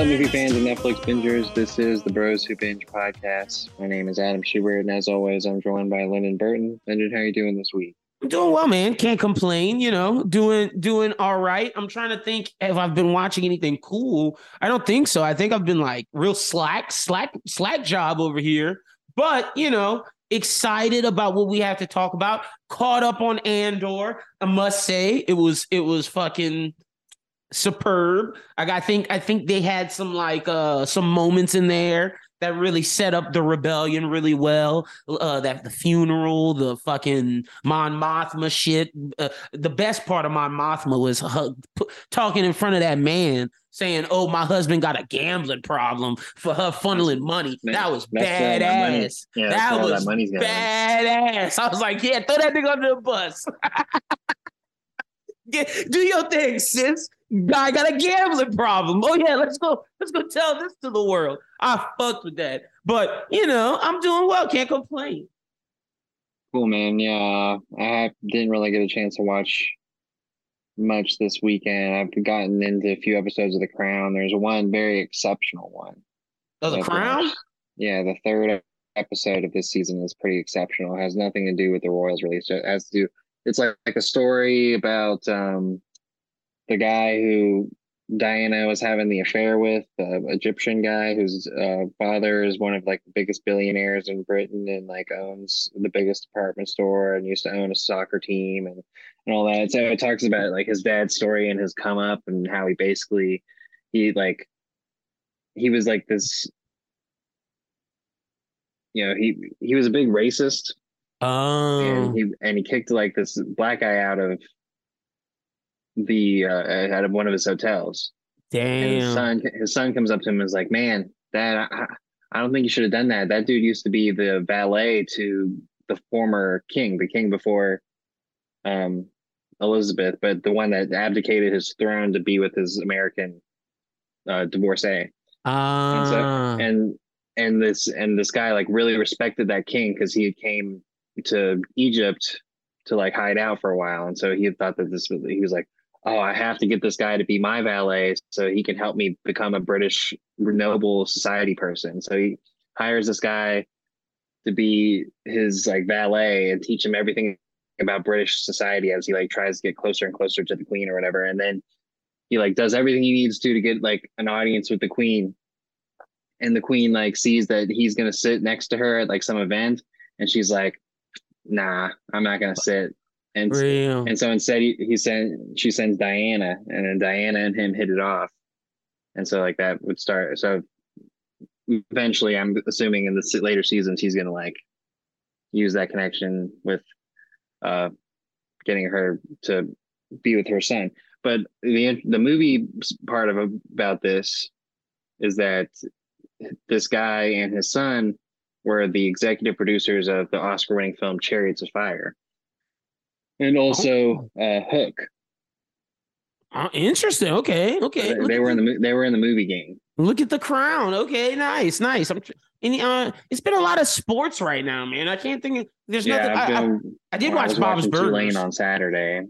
Up, movie fans and Netflix bingers? This is the Bros Who Binge podcast. My name is Adam Schubert, and as always, I'm joined by Lyndon Burton. Lyndon, how are you doing this week? I'm doing well, man. Can't complain. You know, doing doing all right. I'm trying to think if I've been watching anything cool. I don't think so. I think I've been like real slack, slack, slack job over here. But you know, excited about what we have to talk about. Caught up on Andor. I must say, it was it was fucking superb. Like I think I think they had some like uh some moments in there that really set up the rebellion really well. Uh, that the funeral, the fucking Mon Mothma shit. Uh, the best part of Mon Mothma was her, p- talking in front of that man, saying, "Oh, my husband got a gambling problem for her funneling money." Man, that was where that badass. yeah, that that was money's going. badass. I was like, "Yeah, throw that nigga under the bus." Get, do your thing, sis. Guy got a gambling problem. Oh yeah, let's go. Let's go tell this to the world. I fucked with that, but you know, I'm doing well. Can't complain. Cool, man. Yeah, I didn't really get a chance to watch much this weekend. I've gotten into a few episodes of The Crown. There's one very exceptional one. Oh, the crown. watched. Yeah, the third episode of this season is pretty exceptional. It has nothing to do with the Royals release. It has to do. It's like, like a story about um the guy who Diana was having the affair with, the Egyptian guy whose uh, father is one of like the biggest billionaires in Britain and like owns the biggest department store and used to own a soccer team and and all that. So it talks about like his dad's story and his come up and how he basically he like he was like this you know he he was a big racist Oh, and he and he kicked like this black guy out of the uh out of one of his hotels. And his damn. son his son comes up to him and is like man that I, I don't think you should have done that. That dude used to be the valet to the former king the king before um elizabeth but the one that abdicated his throne to be with his american uh divorcee. And so Ah, and and this and this guy like really respected that king because he came to Egypt to like hide out for a while, and so he had thought that this was he was like, oh, I have to get this guy to be my valet so he can help me become a British noble society person. So he hires this guy to be his like valet and teach him everything about British society as he like tries to get closer and closer to the queen or whatever, and then he like does everything he needs to to get like an audience with the queen. And the queen like sees that he's gonna sit next to her at like some event and she's like nah i'm not gonna sit and real. and so instead he, he sent she sends diana and then diana and him hit it off and so like that would start so eventually i'm assuming in the later seasons he's gonna like use that connection with uh getting her to be with her son but the the movie part of about this is that this guy and his son were the executive producers of the Oscar winning film Chariots of Fire. And also uh, Hook. Oh, interesting. Okay, okay. They, they were in the- the they were in the movie game. Look at the crown. Okay, nice, nice. I'm and, uh, it's been a lot of sports right now, man. I can't think. Of, there's nothing. I've I, I, I did I watch was Bob's Burgers. on Saturday.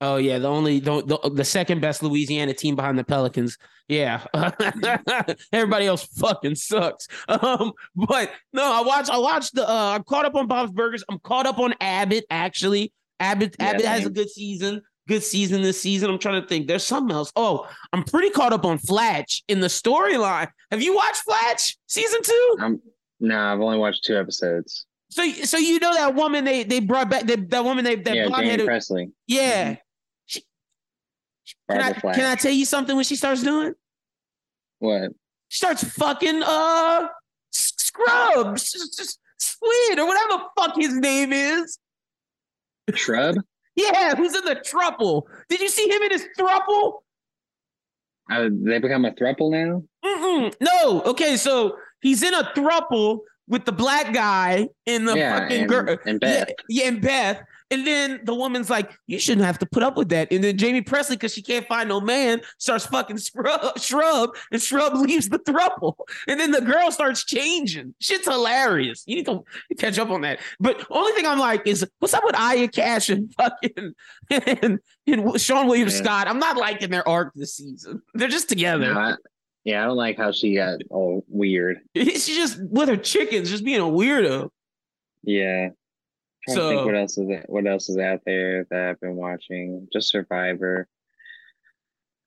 Oh yeah, the only the, the the second best Louisiana team behind the Pelicans. Yeah, everybody else fucking sucks. Um, but no, I watched I watched the uh, I'm caught up on Bob's Burgers. I'm caught up on Abbott actually. Abbott Yeah, Abbott has a good season. Good season this season. I'm trying to think. There's something else. Oh, I'm pretty caught up on Flatch in the storyline. Have you watched Flatch season two? I'm no, I've only watched two episodes. So so you know that woman they they brought back that that woman they that yeah, blonde Presley. yeah. She, can I Flash. can I tell you something? when she starts doing? What? She starts fucking uh Scrubs, Squid or whatever the fuck his name is. Shrub? Yeah, who's in the thruple? Did you see him in his thruple? Uh, they become a thruple now? Mm-mm. No. Okay, so he's in a thruple with the black guy and the yeah, fucking girl. and Beth. Yeah, yeah, and Beth. And then the woman's like, you shouldn't have to put up with that. And then Jaime Pressly, because she can't find no man, starts fucking scrub, Shrub, and Shrub leaves the throuple. And then the girl starts changing. Shit's hilarious. You need to catch up on that. But only thing I'm like is, what's up with Aya Cash and fucking and, and Seann William Yeah. Scott? I'm not liking their arc this season. They're just together. No, I, Yeah, I don't like how she got all weird. She's just with her chickens, just being a weirdo. Yeah. Trying to So- think what else is it, what else is out there that I've been watching. Just Survivor.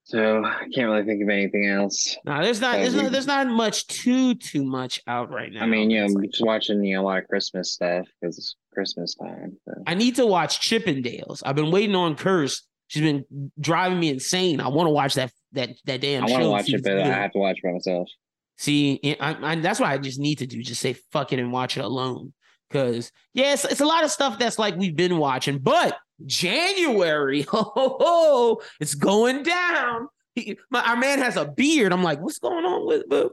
So I can't really think of anything else. Nah, there's not, there's we- not, there's not much too, too much out right now. I mean, you know, like- just watching you know, a lot of Christmas stuff because it's Christmas time. So. I need to watch Chippendales. I've been waiting on Curse. She's been driving me insane. I want to watch that that that damn I want to watch it, but I have to watch it by myself. See, I, I, that's what I just need to do. Just say fuck it and watch it alone. Because yes, it's a lot of stuff that's like we've been watching, but January, ho ho ho, it's going down. He, my, our man has a beard. I'm like, what's going on with with,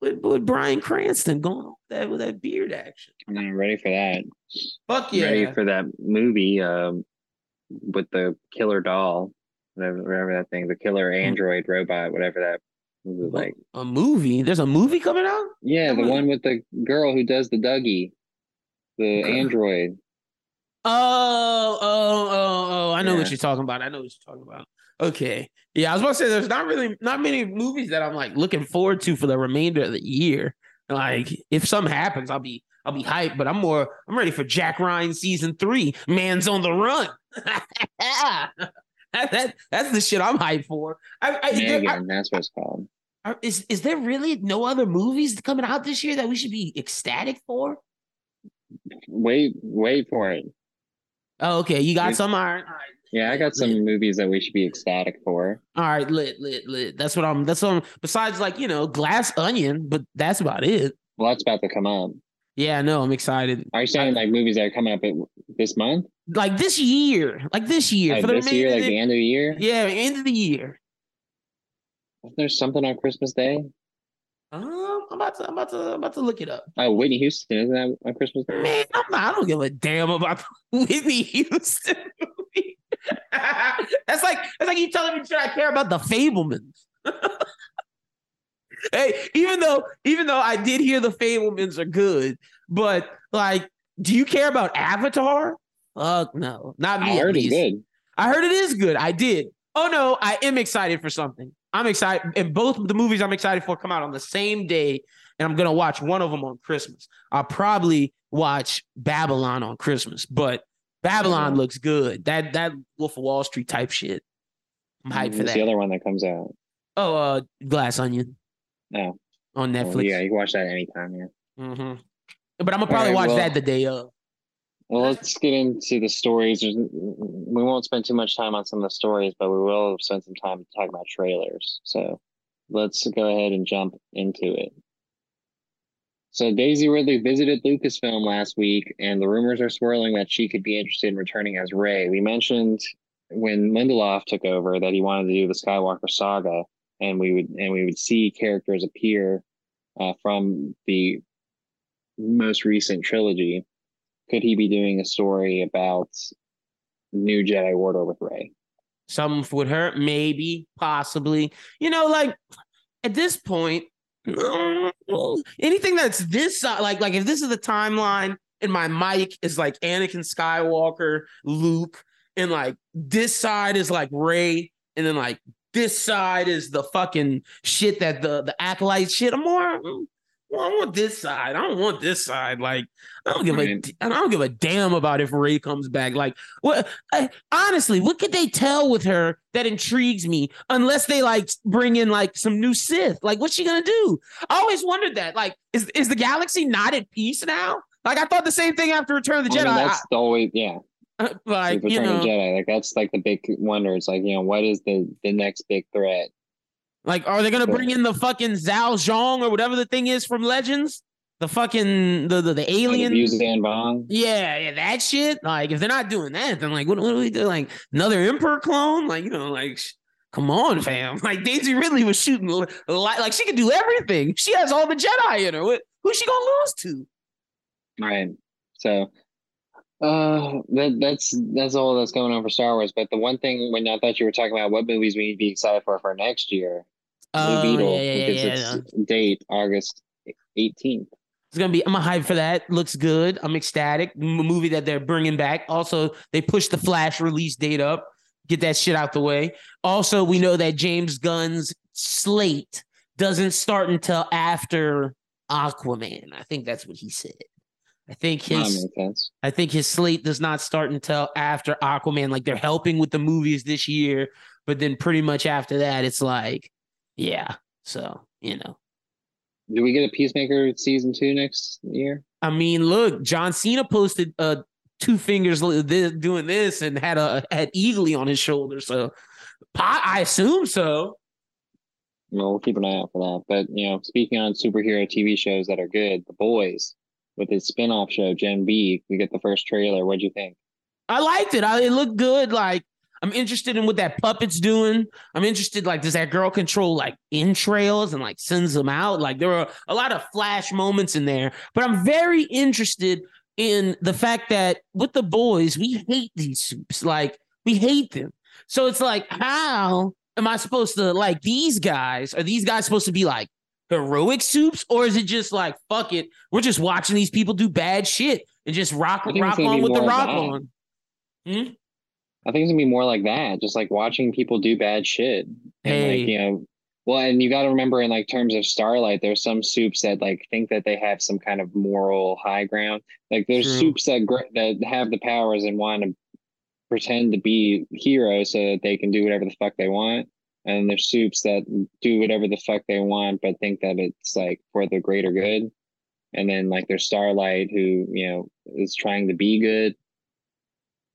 with, with Bryan Cranston going on with that with that beard action? I'm not ready for that. Fuck yeah! Ready for that movie um, with the killer doll, whatever, whatever that thing, the killer Hmm. android robot, whatever that was like. a movie. There's a movie coming out. Yeah, the one with the girl who does the Dougie, the Okay. android. Oh, oh, oh, oh! I know what you're talking about. I know what you're talking about. Okay, yeah, I was about to say there's not really not many movies that I'm like looking forward to for the remainder of the year. Like, if something happens, I'll be I'll be hyped. But I'm more I'm ready for Jack Ryan season three. Man's on the run. that, that that's the shit I'm hyped for. I, I, there- I- that's what it's called. are- is is there really no other movies coming out this year that we should be ecstatic for? Wait, wait for it. Oh, okay, you got some. All right, all right. Yeah, I got some movies that we should be ecstatic for. All right, lit, lit, lit. That's what I'm. That's what I'm. Besides, like you know, Glass Onion, but that's about it. Well, that's about to come up. Yeah, no, I'm excited. Are you saying like movies that are coming up this month? Like this year, like this year Like for the this year, like the end of the year? yeah, end of the year. Isn't there something on Christmas Day? Um, I'm about to, I'm about to, I'm about to look it up. Oh, Whitney Houston, isn't that my Christmas Day? Man, I'm not, I don't give a damn about Whitney Houston that's like that's like you telling me should I care about the Fabelmans? hey, even though even though I did hear the Fabelmans are good, but like, do you care about Avatar? Fuck no, not me. I heard good. I heard it is good. I did. Oh no, I am excited for something. I'm excited, and both the movies I'm excited for come out on the same day, and I'm gonna watch one of them on Christmas. I'll probably watch Babylon on Christmas, but Babylon Mhm. looks good. That that Wolf of Wall Street type shit. I'm hyped for What's that. the other one that comes out? oh, uh, Glass Onion No. on Oh, Netflix. yeah, you can watch that anytime, yeah. hmm But I'm gonna probably right, watch well- that the day of. Well, let's get into the stories. We won't spend too much time on some of the stories, but we will spend some time talking about trailers. So let's go ahead and jump into it. So Daisy Ridley visited Lucasfilm last week, and the rumors are swirling that she could be interested in returning as Rey. We mentioned when Lindelof took over that he wanted to do the Skywalker saga, and we would and we would see characters appear uh, from the most recent trilogy could he be doing a story about new Jedi Order with Rey? Something would hurt, maybe, possibly. You know, like at this point, anything that's this side, like like if this is the timeline and my mic is like Anakin Skywalker, Luke, and like this side is like Rey, and then like this side is the fucking shit that the the acolyte shit. I'm more. Mm, I want this side. I don't want this side. Like, I don't give a, Right. Don't give a damn about if Rey comes back. Like, what? I, honestly, what could they tell with her that intrigues me? Unless they like bring in like some new Sith. Like, what's she gonna do? I always wondered that. Like, is is the galaxy not at peace now? Like, I thought the same thing after Return of the I Jedi. mean, that's always yeah. I- like, you know, of the Jedi, like that's like the big wonder. It's like you know what is the the next big threat? Like, are they gonna bring in the fucking Yuuzhan Vong or whatever the thing is from Legends? The fucking the the, the alien. Like Vong. Yeah, yeah, that shit. Like, if they're not doing that, then like, what, what do we do? Like, another Emperor clone? Like, you know, like, sh- come on, fam. Like, Daisy Ridley was shooting li- like she could do everything. She has all the Jedi in her. What, who's she gonna lose to? Right. So uh that that's that's all that's going on for Star Wars. But the one thing when I thought you were talking about what movies we need to be excited for for next year, Blue Oh, Beetle, yeah, yeah, because yeah, yeah. its date August eighteenth. It's gonna be. I'm a hype for that. Looks good. I'm ecstatic. M- movie that they're bringing back. Also, they pushed the Flash release date up. Get that shit out the way. Also, we know that James Gunn's slate doesn't start until after Aquaman. I think that's what he said. I think his I think his slate does not start until after Aquaman. Like they're helping with the movies this year, but then pretty much after that, it's like, yeah. So you know, do we get a Peacemaker season two next year? I mean, look, John Cena posted uh two fingers doing this and had a had Eagly on his shoulder. So I assume so. Well, we'll keep an eye out for that. But you know, speaking on superhero TV shows that are good, The Boys with its spinoff show Gen V, we get the first trailer. What'd you think? I liked it. I, it looked good. Like I'm interested in what that puppet's doing. I'm interested, like, does that girl control like entrails and like sends them out? Like, there are a lot of flash moments in there, but I'm very interested in the fact that with the boys, we hate these soups. Like, we hate them. So it's like, how am I supposed to like these guys? Are these guys supposed to be like heroic soups, or is it just like fuck it? We're just watching these people do bad shit and just rock rock on with the rock on. Hmm? I think it's gonna be more like that, just like watching people do bad shit. And hey. like, you know, well, and you got to remember in like terms of Starlight, there's some soups that like think that they have some kind of moral high ground. Like there's True. soups that that have the powers and want to pretend to be heroes so that they can do whatever the fuck they want. And there's soups that do whatever the fuck they want, but think that it's like for the greater good. And then like there's Starlight, who you know is trying to be good,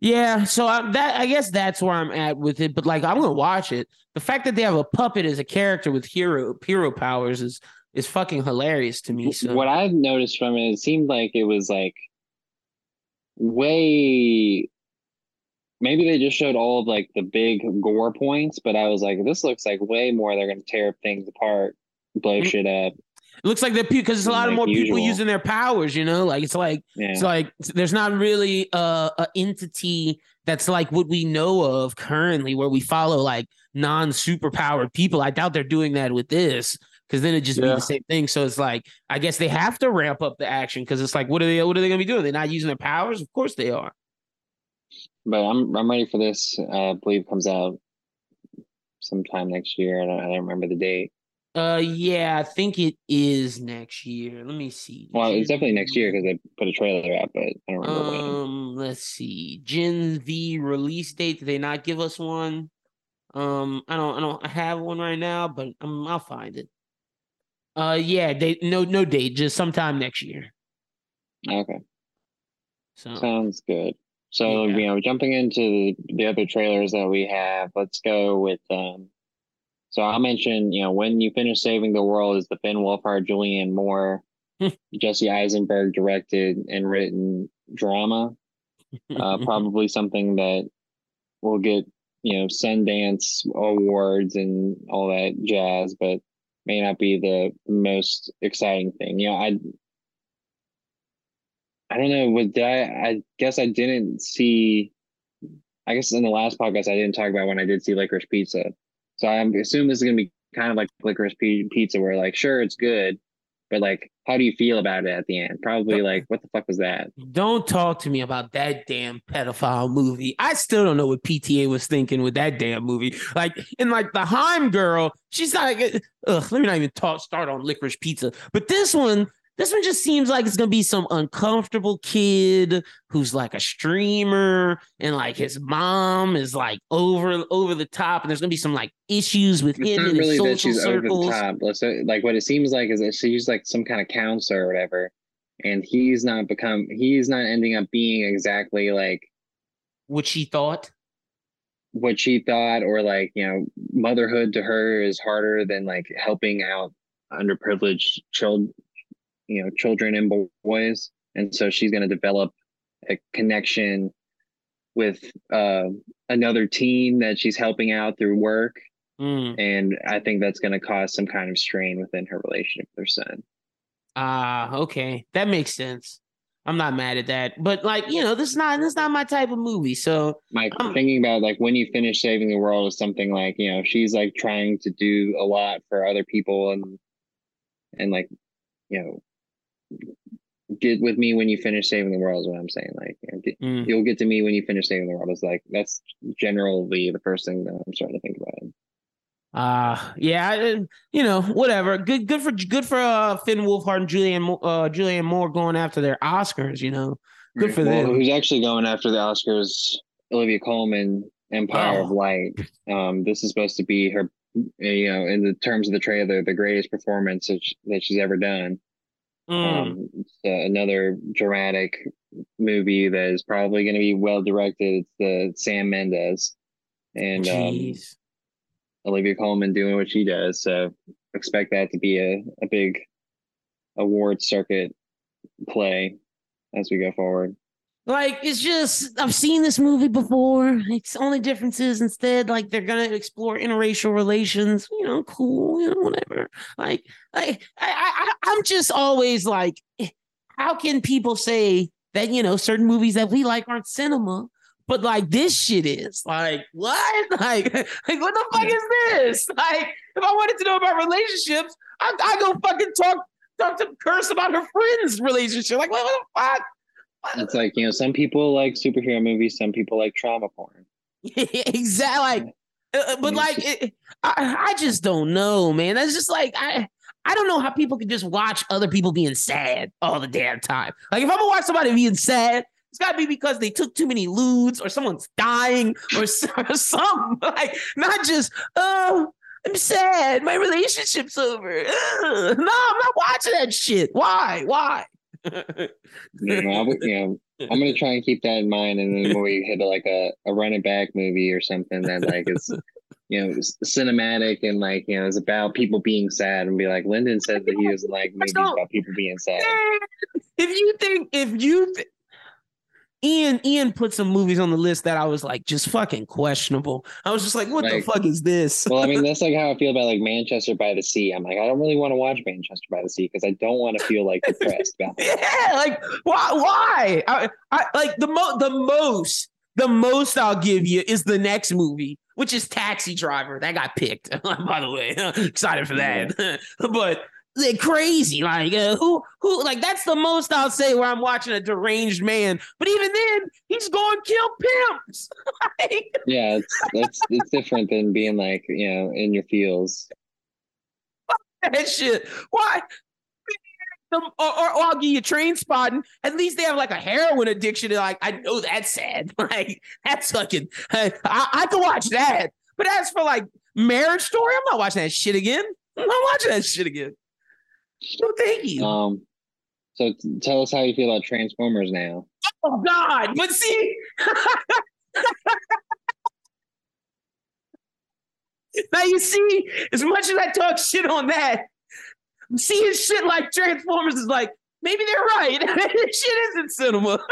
yeah, so I, that I guess that's where I'm at with it. But like, I'm gonna watch it. The fact that they have a puppet as a character with hero hero powers is is fucking hilarious to me. So what I've noticed from it, it seemed like it was like way. Maybe they just showed all of like the big gore points, but I was like, this looks like way more. They're gonna tear things apart, blow mm-hmm. shit up. It looks like they're because it's a lot like of more usual. people using their powers. You know, like it's like yeah. it's like there's not really a, a entity that's like what we know of currently, where we follow like non superpowered people. I doubt they're doing that with this because then it just yeah. be the same thing. So it's like I guess they have to ramp up the action because it's like what are they what are they gonna be doing? They're not using their powers. Of course they are. But I'm I'm ready for this. Uh, I believe comes out sometime next year. I don't, I don't remember the date. Uh, yeah, I think it is next year. Let me see. Well, it's definitely next year because they put a trailer out, but I don't remember um, when. Let's see. Gen V release date. Did they not give us one? Um, I don't, I don't have one right now, but um, I'll find it. Uh, yeah, they no no date, just sometime next year. Okay. So sounds good. So yeah. you know, jumping into the, the other trailers that we have, let's go with um so I'll mention, you know, when you finish saving the world is the Finn Wolfhard, Julianne Moore, Jesse Eisenberg directed and written drama. Uh, probably something that will get, you know, Sundance awards and all that jazz, but may not be the most exciting thing. You know, I I don't know. Was did I? I guess I didn't see. I guess in the last podcast I didn't talk about when I did see Licorice Pizza. So I assume this is gonna be kind of like licorice pizza, where like, sure, it's good, but like, how do you feel about it at the end? Probably like, what the fuck was that? Don't talk to me about that damn pedophile movie. I still don't know what PTA was thinking with that damn movie. Like, and like the Haim girl, she's like, ugh, let me not even talk start on licorice pizza. But this one, this one just seems like it's gonna be some uncomfortable kid who's like a streamer, and like his mom is like over over the top, and there's gonna be some like issues with it's him in really his social circles. Over the top. Like what it seems like is that she's like some kind of counselor or whatever, and he's not become he's not ending up being exactly like what she thought what she thought or like you know motherhood to her is harder than like helping out underprivileged children you know children and boys. And so she's going to develop a connection with uh, another teen that she's helping out through work. Mm. and i think that's going to cause some kind of strain within her relationship with her son. Ah uh, okay. That makes sense. I'm not mad at that. But like you know this is not this is not my type of movie so my I'm, thinking about like when you finish saving the world is something like you know she's like trying to do a lot for other people and and like you know get with me when you finish saving the world is what I'm saying. Like get, mm. you'll get to me when you finish saving the world. Is like that's generally the first thing that I'm starting to think about. Uh yeah, you know, whatever. Good, good for good for uh, Finn Wolfhard and julian uh, Julianne Moore going after their Oscars. You know, good for well, them. Who's actually going after the Oscars? Olivia Colman, Empire oh. of Light. Um, this is supposed to be her, you know, in the terms of the trailer, the greatest performance that she's ever done. Mm. Um, another dramatic movie that is probably going to be well directed. It's the Sam Mendes and um, Olivia Colman doing what she does. So expect that to be a, a big award circuit play as we go forward. Like it's just I've seen this movie before. It's only difference is instead like they're gonna explore interracial relations. You know, cool. You know, whatever. Like I I, I I'm just always like, eh, how can people say that you know certain movies that we like aren't cinema, but like this shit is like what? Like like what the fuck is this? Like if I wanted to know about relationships, I I go fucking talk talk to curse about her friend's relationship. Like what, what the fuck? It's like you know, some people like superhero movies, some people like trauma porn. exactly. Like, uh, uh, but like, it, I, I just don't know, man. That's just like I. I don't know how people can just watch other people being sad all the damn time. Like if I'm gonna watch somebody being sad, it's got to be because they took too many lewds or someone's dying or, or something. Like not just oh. I'm sad. My relationship's over. Ugh. No, I'm not watching that shit. Why? Why? You know, I, you know, I'm gonna try and keep that in mind, and then when we hit like a, a running back movie or something that like is you know cinematic and like you know is about people being sad, and be like Lyndon said that he was like movies about people being sad. If you think if you Ian Ian put some movies on the list that I was like just fucking questionable. I was just like, what like, the fuck is this? well, I mean, that's like how I feel about like Manchester by the Sea. I'm like, I don't really want to watch Manchester by the Sea because I don't want to feel like depressed about yeah, like why? Why? I, I like the mo the most the most I'll give you is the next movie, which is Taxi Driver. That got picked, by the way. Excited for that, yeah. but they're crazy. Like uh, who who like that's the most I'll say where I'm watching a deranged man. But even then, he's going to kill pimps. like, yeah, it's it's it's different than being like you know in your feels. That shit. Why? Or, or, or, I'll give you train spotting. At least they have like a heroin addiction. Like I know that's sad. Like that's fucking. I, I can watch that. But as for like Marriage Story, I'm not watching that shit again. I'm not watching that shit again. No, thank you. Um, so t- tell us how you feel about Transformers now. Oh God! But see, now you see, as much as I talk shit on that, seeing shit like Transformers is like maybe they're right. shit isn't cinema.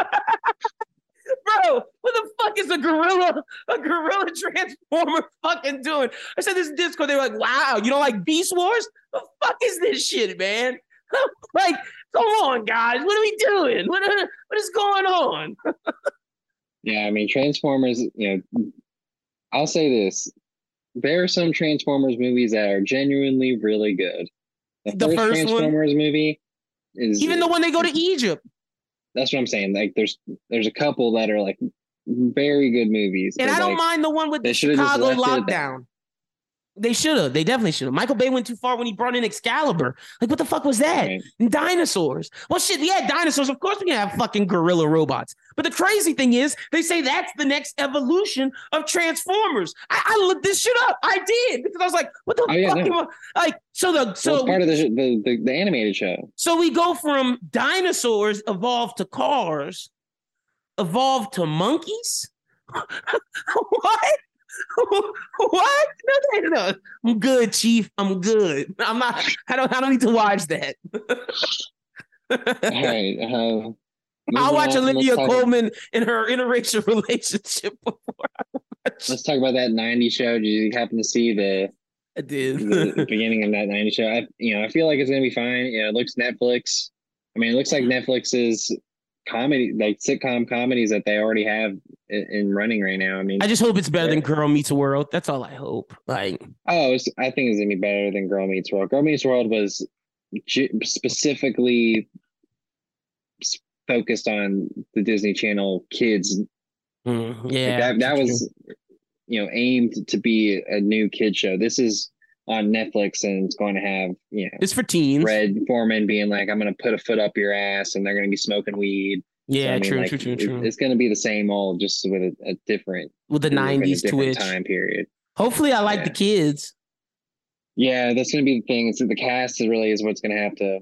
Bro, what the fuck is a gorilla, a gorilla transformer fucking doing? I said this Discord, they were like, wow, you don't like Beast Wars? What the fuck is this shit, man? like, come on, guys, what are we doing? What, what is going on? yeah, I mean, Transformers, you know, I'll say this. There are some Transformers movies that are genuinely really good. The, the first, first, Transformers one, movie is even the one they go to Egypt that's what I'm saying. Like there's there's a couple that are like very good movies. And I don't like, mind the one with the Chicago lockdown. They should have. They definitely should have. Michael Bay went too far when he brought in Excalibur. Like, what the fuck was that? Right. dinosaurs. Well, shit, yeah, dinosaurs. Of course, we can have fucking gorilla robots. But the crazy thing is, they say that's the next evolution of Transformers. I, I looked this shit up. I did because I was like, what the oh, yeah, fuck? No. Like, so the so well, part of the, the, the the animated show. So we go from dinosaurs evolved to cars, evolved to monkeys. what? What? No, no, no. I'm good, Chief. I'm good. I'm not. I don't. I don't need to watch that. All right. Uh, I'll watch Olivia Colman in her interracial relationship before I watch. Let's talk about that '90s show. Did you happen to see the? I did. the, beginning of that '90s show. I, you know, I feel like it's gonna be fine. You know, it looks Netflix. I mean, it looks like Netflix's comedy, like sitcom comedies that they already have in, in running right now. I mean, I just hope it's better than Girl Meets World. That's all I hope. Like, oh, I think it's gonna be better than Girl Meets World. Girl Meets World was specifically focused on the Disney Channel kids. Mm, yeah, like that, that was you know aimed to be a new kid show. This is on Netflix and it's going to have you know It's for teens. Red Foreman being like, "I'm going to put a foot up your ass," and they're going to be smoking weed. So, Yeah, I mean, true, like, true, true, true. It's going to be the same old, just with a, a different With the '90s different twitch. time period. Hopefully, I like Yeah. the kids. Yeah, that's going to be the thing. It's the cast is really is what's going to have to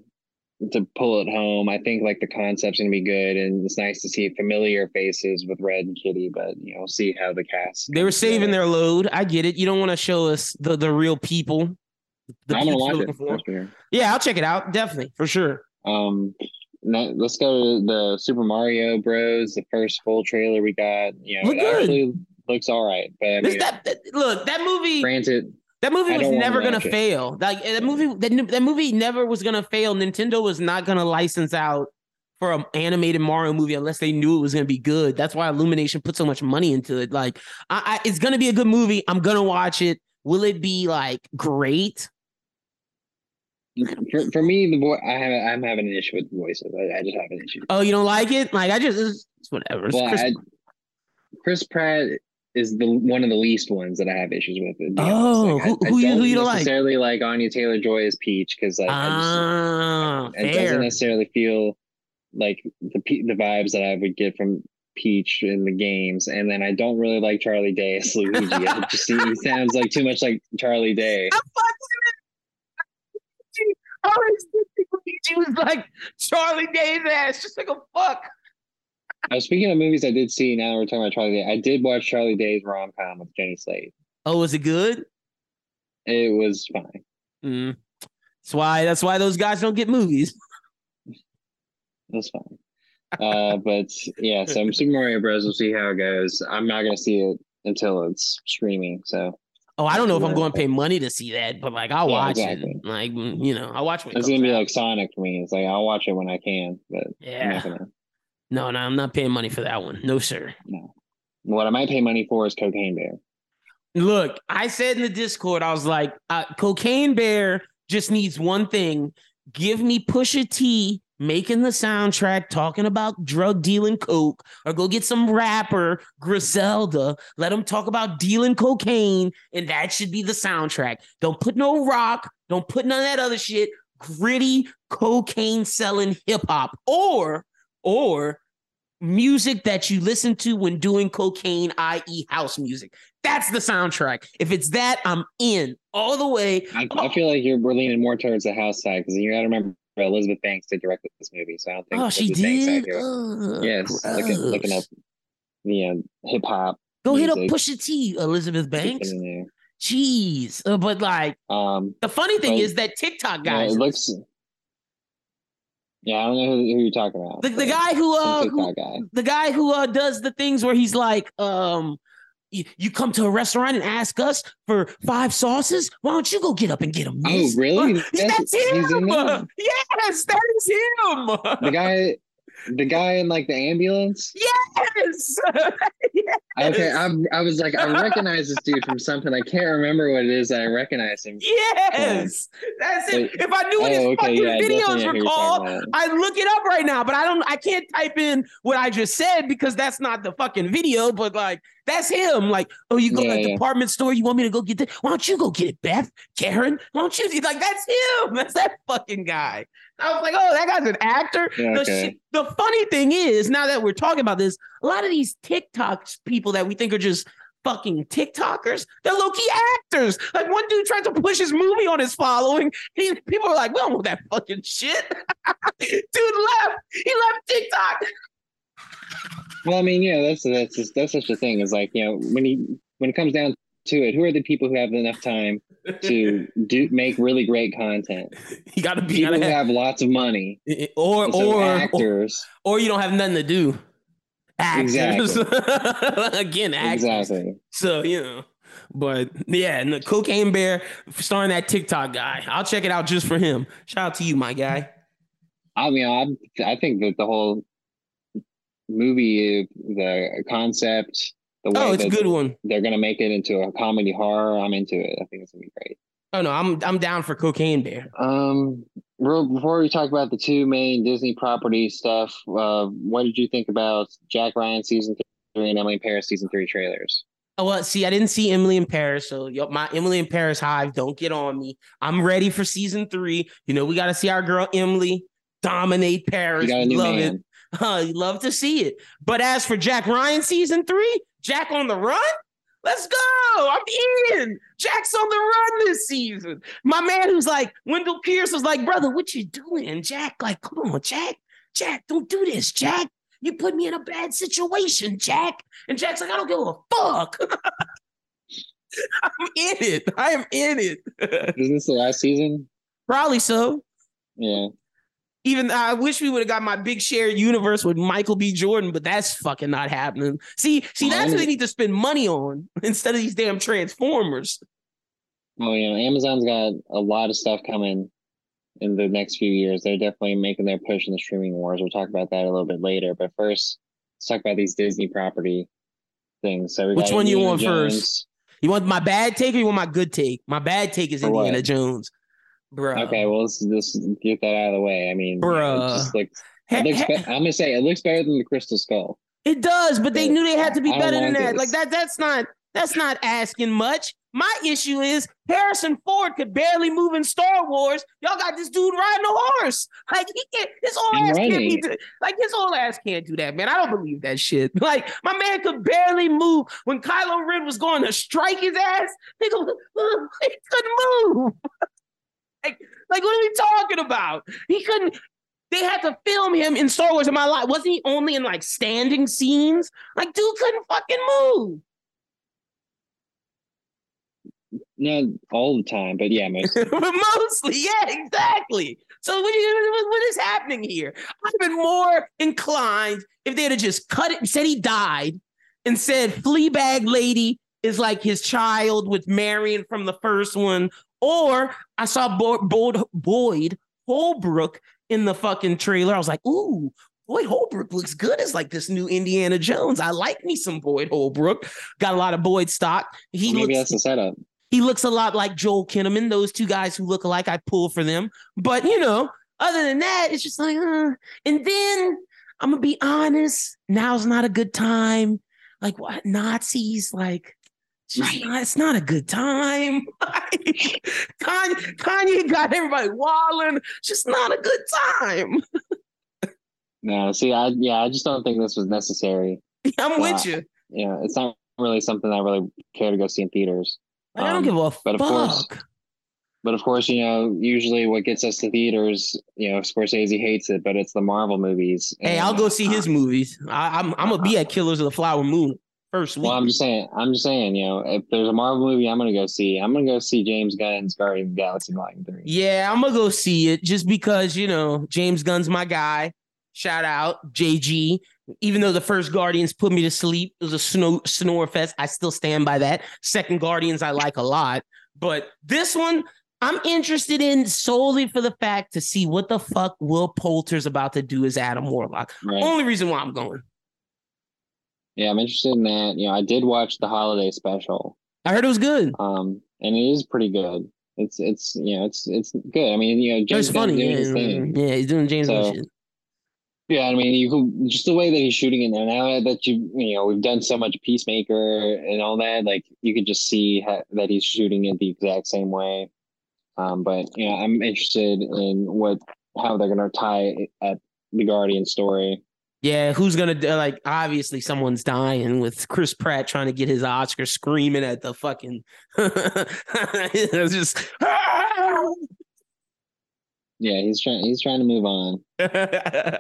to pull it home. I think like the concept's to be good, and it's nice to see familiar faces with Red and Kitty. But you know, see how the cast. They were saving their load. I get it. You don't want to show us the the real people. The I'm gonna watch it. for. sure. Yeah, I'll check it out. Definitely, for sure. Um, let's go to the Super Mario Bros. The first full trailer we got. You know, Look it good. actually looks all right. But I mean, that, that- look, that movie. granted, That movie was never gonna it. fail. Like that movie, that, that movie never was gonna fail. Nintendo was not gonna license out for an animated Mario movie unless they knew it was gonna be good. That's why Illumination put so much money into it. Like, I, I, it's gonna be a good movie. I'm gonna watch it. Will it be like great? for, for me, the boy, I have I'm having an issue with voices. I, I just have an issue. Oh, you don't like it? Like, I just it's, it's whatever. It's Well, Chris- I, Chris Pratt is the one of the least ones that I have issues with. Oh. Like, who- I, who I you- don't who you don't like? necessarily like Anya Taylor Joy as Peach because like I just, ah, it doesn't necessarily feel like the the vibes that I would get from Peach in the games, and then I don't really like Charlie Day as Luigi. I just he, he sounds like too much like Charlie Day. I always think Luigi was like Charlie Day's ass, just like a fuck. Uh, speaking of movies I did see, now we're talking about Charlie Day. I did watch Charlie Day's rom com with Jenny Slate. Oh, was it good? It was fine. Mm. That's why. That's why those guys don't get movies. That's fine. Uh, but yeah, so I'm Super Mario Bros. We'll see how it goes. I'm not gonna see it until it's streaming. So Oh, I don't know if I'm going to pay money to see that, but like I'll Yeah, watch exactly. it. Like mm, you know, I'll watch it. when it it's gonna be out. like Sonic for me. It's like I'll watch it when I can, but yeah. No, no, I'm not paying money for that one. No, sir. No. What I might pay money for is Cocaine Bear. Look, I said in the Discord, I was like, uh, Cocaine Bear just needs one thing. Give me Pusha T making the soundtrack talking about drug dealing coke, or go get some rapper Griselda, let him talk about dealing cocaine, and that should be the soundtrack. Don't put no rock, don't put none of that other shit. Gritty cocaine selling hip hop, or or music that you listen to when doing cocaine, i.e., house music. That's the soundtrack. If it's that, I'm in all the way. I, I feel like you're we're leaning more towards the house side because you got to remember Elizabeth Banks did direct this movie, so I don't think Oh, she Elizabeth did. Ugh, Yes, looking, looking up the um, hip hop. Go hit up music. Pusha T, Elizabeth Banks. Jeez, Uh, but like Um, the funny thing Well, is that TikTok yeah, it looks. Yeah, I don't know who, who you're talking about. the, the guy who uh, who, guy. the guy who uh does the things where he's like, um, you, you come to a restaurant and ask us for five sauces. Why don't you go get up and get them? Oh, really? Uh, That's, That's- him. Yes, that is him. The guy, the guy in like the ambulance. yes. Okay, I'm, I was like, I recognize this dude from something. I can't remember what it is. that I recognize him. Yes, that's it. If I knew what his Oh, okay, fucking yeah, videos were called. I'd look it up right now. But I don't. I can't type in what I just said because that's not the fucking video. But like, that's him. Like, oh, you go to the yeah. department store. You want me to go get that? Why don't you go get it, Beth? Karen? Why don't you? He's like, that's him. That's that fucking guy. I was like, oh, that guy's an actor. Yeah, The, okay. shit- the funny thing is, now that we're talking about this, a lot of these TikTok people that we think are just fucking TikTokers, they're low key actors. Like one dude tried to push his movie on his following. He, people are like, we don't want that fucking shit. dude left. He left TikTok. Well, I mean, yeah, that's that's just, that's such a thing. Is like you know when he when it comes down to it, who are the people who have enough time to do make really great content? You gotta be People who have, have lots of money. or so or, or actors. or you don't have nothing to do. Actors. Again, actors. Exactly. So, you know, but yeah, and the cocaine bear starring that TikTok guy. I'll check it out just for him. Shout out to you, my guy. I mean, I I think that the whole movie, the concept, the way Oh, it's a good one. they're gonna make it into a comedy horror, I'm into it. I think it's gonna be great. Oh no, I'm I'm down for cocaine bear. Um, real before we talk about the two main Disney property stuff, uh, what did you think about Jack Ryan season three and Emily in Paris season three trailers? Oh, well, see, I didn't see Emily in Paris, so yo, my Emily in Paris hive don't get on me. I'm ready for season three. You know, we got to see our girl Emily dominate Paris. You got a new Love man. it. Uh, you love to see it. But as for Jack Ryan season three, Jack on the run, let's go. I'm in. Jack's on the run this season. My man who's like, Wendell Pierce was like, brother, what you doing? Jack, like, come on, Jack. Jack, don't do this, Jack. You put me in a bad situation, Jack. And Jack's like, I don't give a fuck. I'm in it. I am in it. Isn't this the last season? Probably so. Yeah. Even I wish we would have got my big shared universe with Michael B. Jordan, but that's fucking not happening. See, see, that's what they need to spend money on instead of these damn Transformers. Well, you know, Amazon's got a lot of stuff coming in the next few years. They're definitely making their push in the streaming wars. We'll talk about that a little bit later. But first, let's talk about these Disney property things. So Which got one you want first? You want my bad take or you want my good take? My bad take is For what? Indiana Jones, bro. Okay, well, let's just get that out of the way. I mean, Bruh. it just looks be- I'm gonna say it looks better than the Crystal Skull. It does, but they knew they had to be better than that. this. Like that, that's not that's not asking much. My issue is Harrison Ford could barely move in Star Wars. Y'all got this dude riding a horse. Like he can't his old And ass can't be do- like his old ass can't do that, man. I don't believe that shit. Like my man could barely move when Kylo Ren was going to strike his ass. He couldn't move. like, like what are we talking about? He couldn't. They had to film him in Star Wars in my life. Wasn't he only in like standing scenes? Like, dude couldn't fucking move. Not all the time, but yeah, most. but mostly, yeah, exactly. So what, what- what is happening here? I'd have been more inclined if they'd have just cut it and said he died and said Fleabag Lady is like his child with Marion from the first one. Or I saw Bo- Bo- Boyd Holbrook in the fucking trailer. I was like, ooh, Boyd Holbrook looks good as like this new Indiana Jones. I like me some Boyd Holbrook. Got a lot of Boyd stock. He Maybe looks that's the setup. he looks a lot like Joel Kinnaman. Those two guys who look alike, I pull for them. But you know, other than that, it's just like, uh. and then I'm gonna be honest. Now's not a good time. Like what Nazis? Like it's, Right. not, it's not a good time. Like, Kanye, Kanye got everybody walling. It's just not a good time. No, see, I yeah, I just don't think this was necessary. I'm with uh, you. Yeah, it's not really something I really care to go see in theaters. Like, I don't Um, give a but of course- fuck. But of course, you know, usually what gets us to theaters, you know, Scorsese hates it, but it's the Marvel movies. Hey, And, I'll go see his uh, movies. I, I'm I'm gonna be uh, at Killers of the Flower Moon first week. Well, I'm just saying, I'm just saying, you know, if there's a Marvel movie, I'm gonna go see. I'm gonna go see James Gunn's Guardians of the Galaxy Volume Three. Yeah, I'm gonna go see it just because you know James Gunn's my guy. Shout out JG. Even though the first Guardians put me to sleep, it was a snow snore fest. I still stand by that. Second Guardians I like a lot, but this one I'm interested in solely for the fact to see what the fuck Will Poulter's about to do as Adam Warlock. Right. Only reason why I'm going. Yeah, I'm interested in that. You know, I did watch the holiday special, I heard it was good. um, and it is pretty good. It's it's you know it's it's good. I mean, you know, James funny. doing Yeah, yeah, he's doing James So- shit. Yeah, I mean, you could just the way that he's shooting it now. Now that you you know we've done so much Peacemaker and all that, like you could just see ha- that he's shooting it the exact same way. Um, but you know, I'm interested in what how they're gonna tie it at the Guardian story. Yeah, who's gonna like? Obviously, someone's dying with Chris Pratt trying to get his Oscar, screaming at the fucking. it's just. Yeah, he's trying he's trying to move on. hey,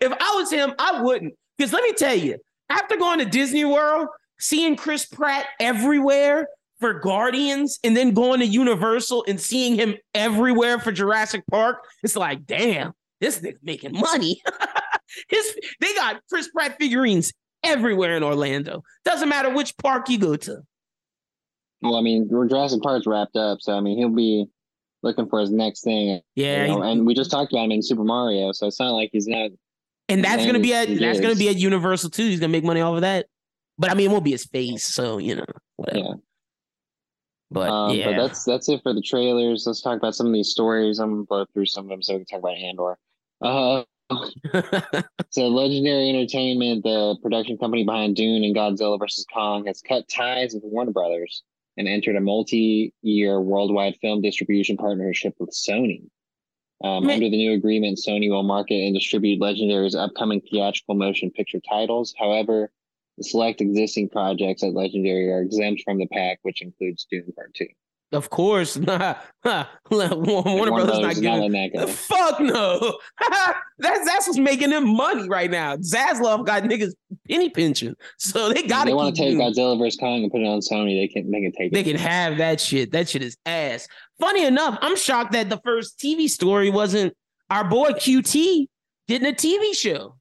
if I was him, I wouldn't. Because let me tell you, after going to Disney World, seeing Chris Pratt everywhere for Guardians, and then going to Universal and seeing him everywhere for Jurassic Park, it's like, damn, this nigga making money. His they got Chris Pratt figurines everywhere in Orlando. Doesn't matter which park you go to. Well, I mean, Jurassic Park's wrapped up, so I mean, he'll be looking for his next thing. Yeah, you know, and we just talked about him in Super Mario, so it's not like he's not. and that's gonna be at that's gonna be at Universal too. He's gonna make money off of that. But I mean, it won't be his face, so you know, whatever. Yeah. But Um, yeah, But that's that's it for the trailers. Let's talk about some of these stories. I'm gonna blow through some of them so we can talk about Andor. Uh, so Legendary Entertainment, the production company behind Dune and Godzilla vs. Kong, has cut ties with Warner Brothers and entered a multi-year worldwide film distribution partnership with Sony. Um, under the new agreement, Sony will market and distribute Legendary's upcoming theatrical motion picture titles. However, the select existing projects at Legendary are exempt from the pack, which includes Dune Part 2. Of course, nah. Warner, Brothers not giving. Not fuck no. that's that's what's making them money right now. Zaslav got niggas penny pinching, so they got. They want to take doing. Godzilla vs Kong and put it on Sony. They can they can take. They it. can have that shit. That shit is ass. Funny enough, I'm shocked that the first TV story wasn't our boy QT getting a TV show.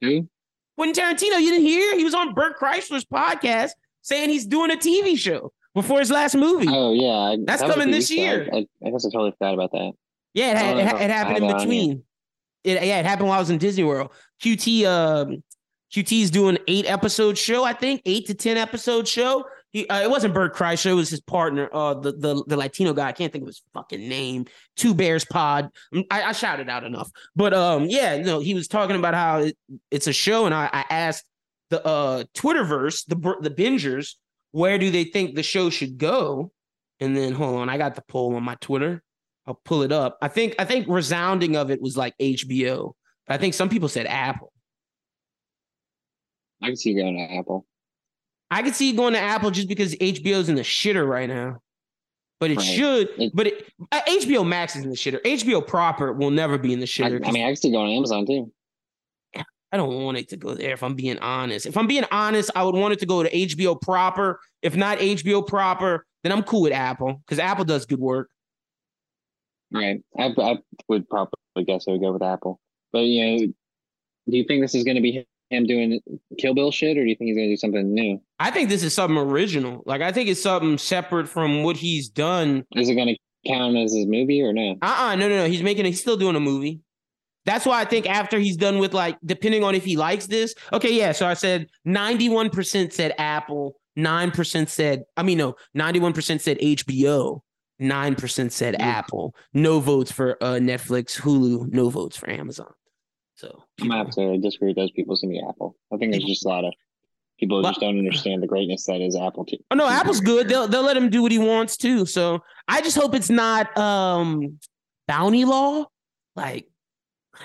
Who? Quentin Tarantino, you didn't hear? He was on Bert Kreischer's podcast saying he's doing a TV show before his last movie. Oh yeah, that's that coming this year. I, I, guess I totally forgot about that. Yeah, it, had, it, it happened in between. It, yeah, it happened while I was in Disney World. QT, um, QT's doing eight episode show, I think, eight to ten episode show. He, uh, it wasn't Bert Kreischer, it was his partner, uh, the, the the Latino guy. I can't think of his fucking name. Two Bears Pod. Mm, I, I shouted out enough, but um, yeah, you know, he was talking about how it, it's a show, and I, I asked the uh Twitterverse, the the bingers, where do they think the show should go? And then hold on, I got the poll on my Twitter. I'll pull it up. I think I think resounding of it was like HBO. But I think some people said Apple. I can see going to Apple. I can see going to Apple just because HBO's in the shitter right now. But it right. should. It, but it, uh, HBO Max is in the shitter. HBO proper will never be in the shitter. I, I mean, I can see going to Amazon too. I don't want it to go there if I'm being honest. If I'm being honest, I would want it to go to HBO proper. If not HBO proper, then I'm cool with Apple because Apple does good work. Right. I, I would probably guess I would go with Apple. But, you know, do you think this is going to be him doing Kill Bill shit or do you think he's going to do something new? I think this is something original. Like, I think it's something separate from what he's done. Is it going to count as his movie or no? Uh uh-uh, no, no, no. He's making, he's still doing a movie. That's why I think after he's done with like, depending on if he likes this. Okay, yeah. So I said 91% said Apple, 9% said, I mean, no, 91% said HBO, 9% said mm-hmm. Apple, no votes for uh, Netflix, Hulu, no votes for Amazon. So I'm gonna have to disagree with those people. It's gonna be Apple. I think there's just a lot of people who just don't understand the greatness that is Apple too. Oh no, Apple's good. They'll they'll let him do what he wants too. So I just hope it's not um bounty law. Like,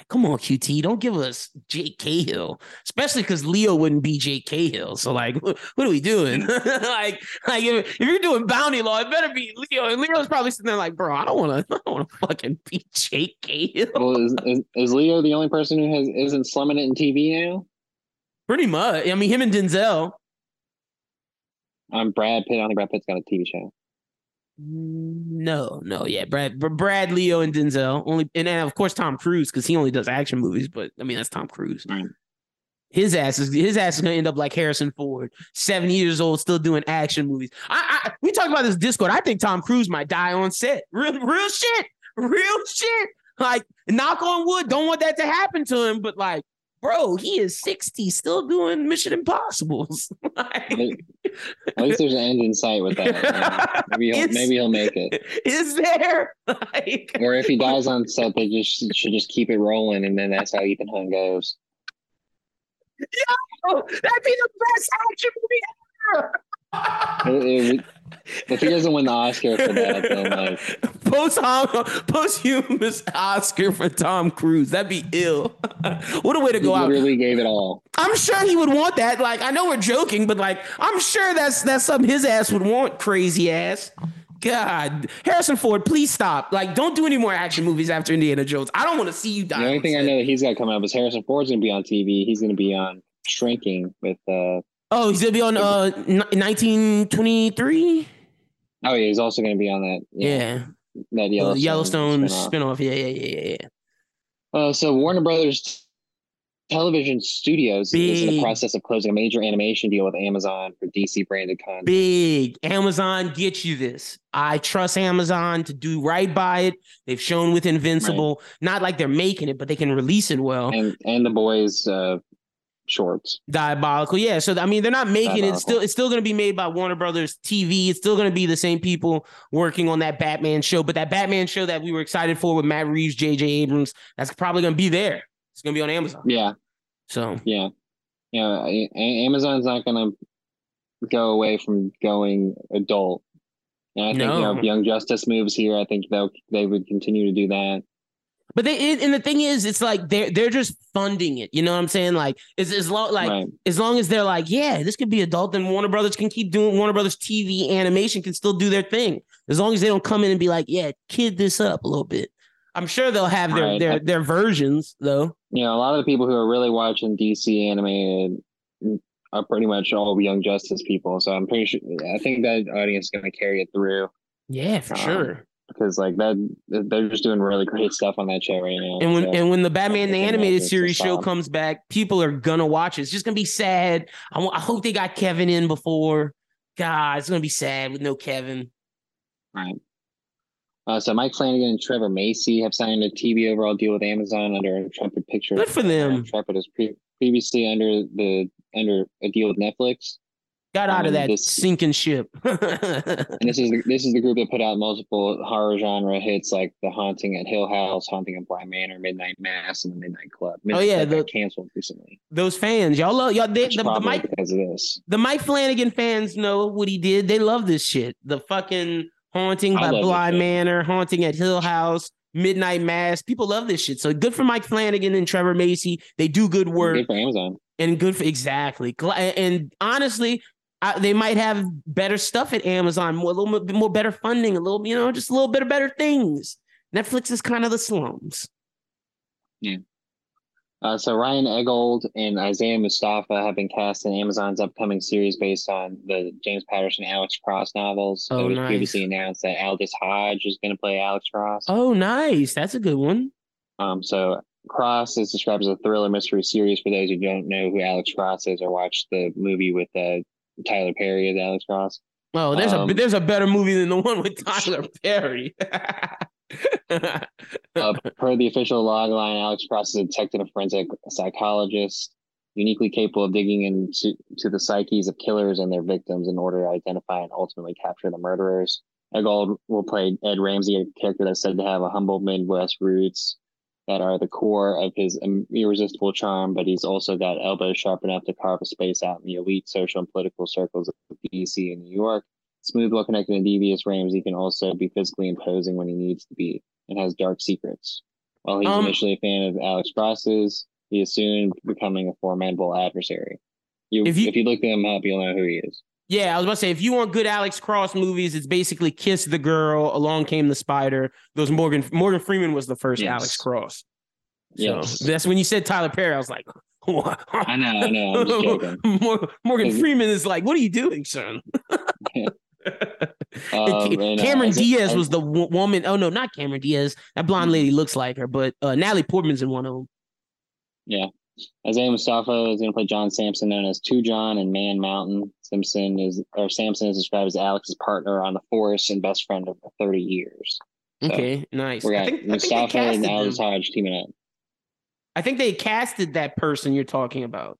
come on, QT, don't give us Jake Cahill, especially because Leo wouldn't be Jake Cahill. So, like, what, what are we doing? like, like if, if, you're doing bounty law, it better be Leo. And Leo's probably sitting there like, bro, I don't want to, I don't want to fucking be Jake Cahill. Well, is, is, is, Leo the only person who has isn't slumming it in TV now? Pretty much. I mean, him and Denzel. I'm Brad Pitt. I don't think Brad Pitt's got a TV show. No, no, yeah, Brad, Brad, Leo, and Denzel only, and then of course Tom Cruise because he only does action movies. But I mean, that's Tom Cruise. Right. His ass is his ass is gonna end up like Harrison Ford, seventy years old, still doing action movies. I, I we talked about this Discord. I think Tom Cruise might die on set. Real, real shit, real shit. Like, knock on wood, don't want that to happen to him, but like, bro, he is 60, still doing Mission Impossibles. like, At least there's an end in sight with that. maybe he'll, maybe he'll make it. Is there? Like, or if he dies on set, they just should just keep it rolling, and then that's how Ethan Hunt goes. Yo, that'd be the best action movie ever if he doesn't win the Oscar for that, then like post posthumous Oscar for Tom Cruise, that'd be ill. what a way to go he out! Really gave it all. I'm sure he would want that. Like I know we're joking, but like I'm sure that's that's something his ass would want. Crazy ass. God, Harrison Ford, please stop. Like, don't do any more action movies after Indiana Jones. I don't want to see you die. The only thing I know that he's got coming up is Harrison Ford's going to be on TV. He's going to be on Shrinking with uh, Oh, he's gonna be on uh 1923. Oh yeah, he's also gonna be on that. Yeah, yeah. that Yellowstone, uh, Yellowstone spinoff. spinoff. Yeah, yeah, yeah, yeah. Uh, so Warner Brothers Television Studios Big. is in the process of closing a major animation deal with Amazon for DC branded content. Big Amazon get you this. I trust Amazon to do right by it. They've shown with Invincible, right. not like they're making it, but they can release it well. And and the boys uh, shorts. Diabolical, yeah. So I mean, they're not making Diabolical. it. Still, it's still going to be made by Warner Brothers TV. It's still going to be the same people working on that Batman show. But that Batman show that we were excited for with Matt Reeves, J.J. Abrams, that's probably going to be there. It's gonna be on Amazon. Yeah, So yeah, yeah. Amazon's not gonna go away from going adult. And I think you know, No. if Young Justice moves here, I think they'll they would continue to do that. But they and the thing is, it's like they're they're just funding it. You know what I'm saying? Like as as long like right. as long as they're like, yeah, this could be adult, then Warner Brothers can keep doing Warner Brothers TV animation can still do their thing. As long as they don't come in and be like, yeah, kid this up a little bit. I'm sure they'll have their Right. their their versions though. You know, a lot of the people who are really watching DC animated are pretty much all Young Justice people. So I'm pretty sure. I think that audience is going to carry it through Yeah, for Um, sure. Because like that they're just doing really great stuff on that show right now. And when So, and when the Batman the animated series show solid. comes back, people are gonna watch it. It's just gonna be sad. I I hope they got Kevin in before. God, it's gonna be sad with no Kevin. right. Uh, so Mike Flanagan and Trevor Macy have signed a TV overall deal with Amazon under Intrepid Pictures. Good for them. Intrepid is pre- previously under the under a deal with Netflix. Got out of that this- sinking ship. And this is the, this is the group that put out multiple horror genre hits like The Haunting at Hill House, Haunting at Bly Manor, Midnight Mass, and The Midnight Club. Oh, yeah, that the- canceled recently. Those fans, y'all love y'all. They, the, the Mike because of this. the Mike Flanagan fans know what he did. They love this shit. The fucking haunting I by love this Bly shit. Manor, haunting at Hill House, Midnight Mass. People love this shit. So good for Mike Flanagan and Trevor Macy. They do good work Good for Amazon. and good for exactly. And honestly, I, they might have better stuff at Amazon, more, a little bit more better funding, a little, you know, just a little bit of better things. Netflix is kind of the slums. Yeah. Uh, so Ryan Eggold and Isaiah Mustafa have been cast in Amazon's upcoming series based on the James Patterson Alex Cross novels. Oh, it was nice. previously announced that Aldis Hodge is going to play Alex Cross. Oh, nice. That's a good one. Um, so Cross is described as a thriller mystery series for those who don't know who Alex Cross is or watched the movie with uh, Tyler Perry as Alex Cross. Oh, there's Um, a there's a better movie than the one with Tyler Perry. Uh, per the official logline, Alex Cross is a detective and forensic psychologist, uniquely capable of digging into to the psyches of killers and their victims in order to identify and ultimately capture the murderers. Eggold will play Ed Ramsey, a character that's said to have a humble Midwest roots that are the core of his irresistible charm, but he's also got elbows sharp enough to carve a space out in the elite social and political circles of DC and New York. Smooth, well connected, and devious Ramsey can also be physically imposing when he needs to be and has dark secrets. While he's Um, initially a fan of Alex Cross's, he is soon becoming a formidable adversary. You, If if you- you, look him up, you'll know who he is. Yeah, I was about to say if you want good Alex Cross movies, it's basically Kiss the Girl, Along Came the Spider. Those Morgan Morgan Freeman was the first Yes. Alex Cross. So Yes. that's when you said Tyler Perry. I was like, what? I know, I know. Morgan Freeman is like, what are you doing, son? Um, uh, Cameron I Diaz I- was the w- woman. Oh no, not Cameron Diaz. That blonde Mm-hmm. lady looks like her, but uh, Natalie Portman's in one of them. Isaiah Mustafa is going to play John Sampson, known as Two John and Man Mountain. Simpson is, or Sampson is described as Alex's partner on the force and best friend of 30 years. So, Okay, nice. We I got I think Mustafa and casted Aldis them. Hodge teaming up. I think they casted that person you're talking about.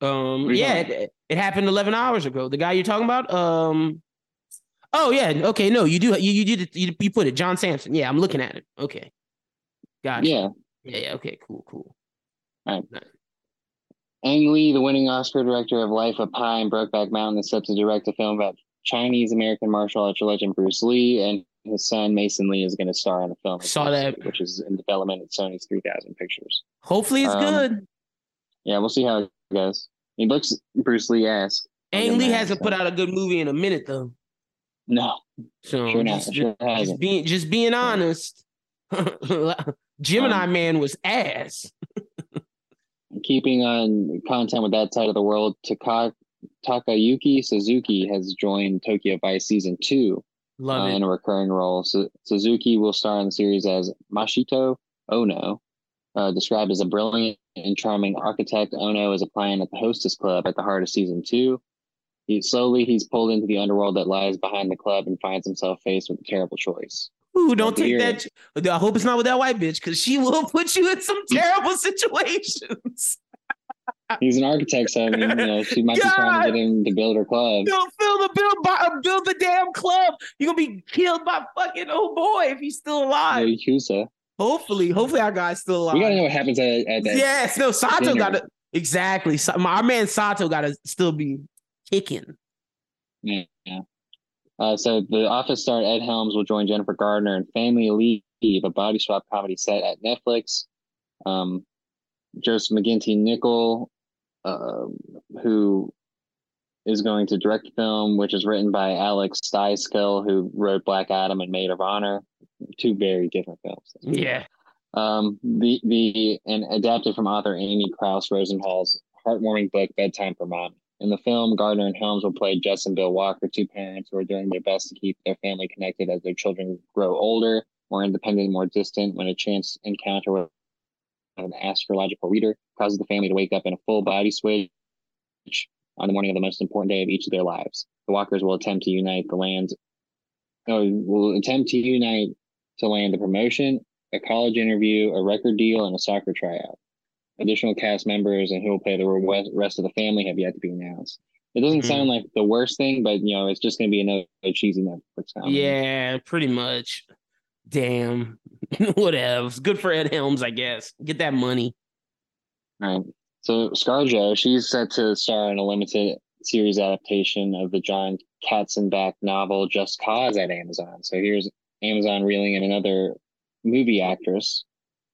Um, What are you yeah, it, it happened 11 hours ago. The guy you're talking about. Um, oh yeah, okay, no, you do you you did it, you, you put it John Sampson. Yeah, I'm looking at it. Okay, Got gotcha. Yeah. Yeah, yeah. Okay, cool, cool. All right. Ang Lee, the winning Oscar director of Life of Pi and Brokeback Mountain, is set to direct a film about Chinese American martial arts legend Bruce Lee, and his son Mason Lee is going to star in the film. Saw that. Which is in development at Sony's 3000 Pictures. Hopefully it's Um, good. Yeah, we'll see how it goes. He looks Bruce Lee esque. Ang Lee hasn't put out a good movie in a minute though. No, So Sure not. just, Sure just hasn't. being just being honest. Gemini Um, Man was ass. keeping on content with that side of the world, Taka, Takayuki Suzuki has joined Tokyo Vice season two uh, Love in a recurring role. Su- Suzuki will star in the series as Mashito Ono. Uh, described as a brilliant and charming architect, Ono is applying at the Hostess Club at the heart of season two. He slowly he's pulled into the underworld that lies behind the club and finds himself faced with a terrible choice. Ooh, don't take that. I hope it's not with that white bitch because she will put you in some terrible situations. He's an architect, so I mean, you know, she might be trying to get him to build her club. You'll fill the build, by, uh, build the damn club. You're gonna be killed by fucking old boy if he's still alive. Yakuza. Uh, hopefully, hopefully our guy's still alive. We gotta know what happens at, at that. Yes, no, Sato dinner. gotta exactly. My- Our man Sato gotta still be kicking. Yeah. Uh, so the office star Ed Helms will join Jennifer Gardner in Family Leave, a body swap comedy set at Netflix. Um, Joseph McGinty Nichol, uh, who is going to direct the film, which is written by Alex Sztykiel, who wrote Black Adam and Made of Honor, two very different films. Yeah. Um, the the and adapted from author Amy Krouse Rosenthal's heartwarming book Bedtime for Mommy. In the film, Gardner and Helms will play Jess and Bill Walker, two parents who are doing their best to keep their family connected as their children grow older, more independent, more distant. When a chance encounter with an astrological reader causes the family to wake up in a full body switch on the morning of the most important day of each of their lives. The Walkers will attempt to unite the lands. Oh, will attempt to unite to land a promotion, a college interview, a record deal, and a soccer tryout. Additional cast members and who will play the rest of the family have yet to be announced. It doesn't Mhm. sound like the worst thing, but you know, it's just going to be another cheesy Netflix comedy. Yeah, pretty much. Damn. Whatevs. Good for Ed Helms, I guess. Get that money. Right. So ScarJo, she's set to star in a limited series adaptation of the John Katzenbach novel Just Cause at Amazon. So here's Amazon reeling in another movie actress.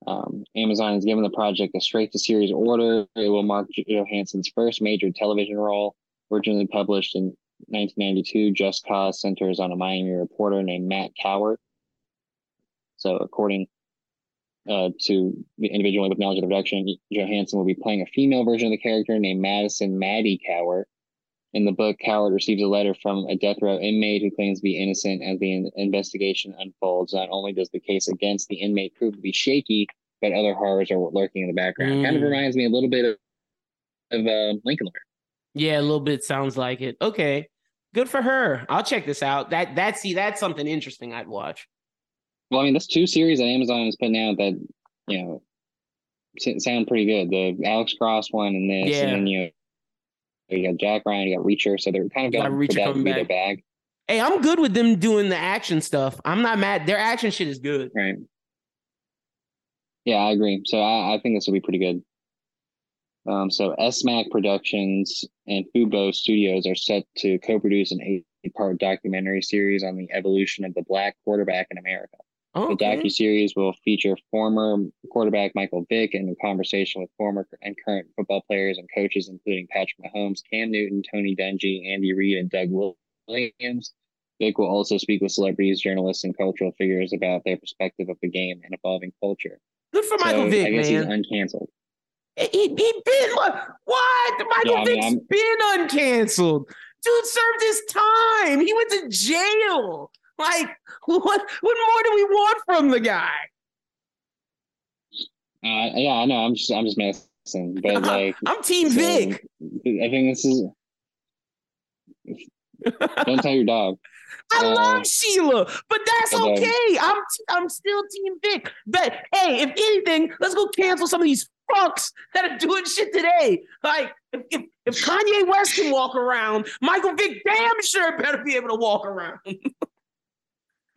Um, Amazon has given the project a straight to series order. It will mark Johansson's first major television role. Originally published in 1992, Just Cause centers on a Miami reporter named Matt Cowart. So, according uh, to the individual with knowledge of the production, Johansson will be playing a female version of the character named Madison Maddie Cowart. In the book, Cowart receives a letter from a death row inmate who claims to be innocent. As the in- investigation unfolds, not only does the case against the inmate prove to be shaky, but other horrors are lurking in the background. Kind of Mm. reminds me a little bit of, of uh, Lincoln Lawyer. Yeah, a little bit sounds like it. Okay. Good for her. I'll check this out. That that see that's something interesting I'd watch. Well, I mean, that's two series that Amazon is putting out that you know sound pretty good. The Alex Cross one and this, Yeah. and then you know, you got Jack Ryan, you got Reacher, so they're kind of going Reacher for that to be their bag, Hey, I'm good with them doing the action stuff. I'm not mad. Their action shit is good. right? Yeah, I agree. So I, I think this will be pretty good. Um, so SMAC Productions and Fubo Studios are set to co-produce an eight-part documentary series on the evolution of the black quarterback in America. Oh, the Okay. docu series will feature former quarterback Michael Vick and a conversation with former and current football players and coaches, including Patrick Mahomes, Cam Newton, Tony Dungy, Andy Reid, and Doug Williams. Vick will also speak with celebrities, journalists, and cultural figures about their perspective of the game and evolving culture. Good for Michael so I Vick, guess he's man. uncanceled. He, he been what? Michael Yeah, I Vick's I'm- been uncanceled. Dude served his time. He went to jail. Like, what what more do we want from the guy? Uh, yeah, I know. I'm just, I'm just messing, but like, I'm Team so, Vic. I think this is. Don't tell your dog. I uh, love Sheila, but that's okay. I'm I'm still Team Vic. But hey, if anything, let's go cancel some of these fucks that are doing shit today. Like if if, if Kanye West can walk around, Michael Vick damn sure better be able to walk around.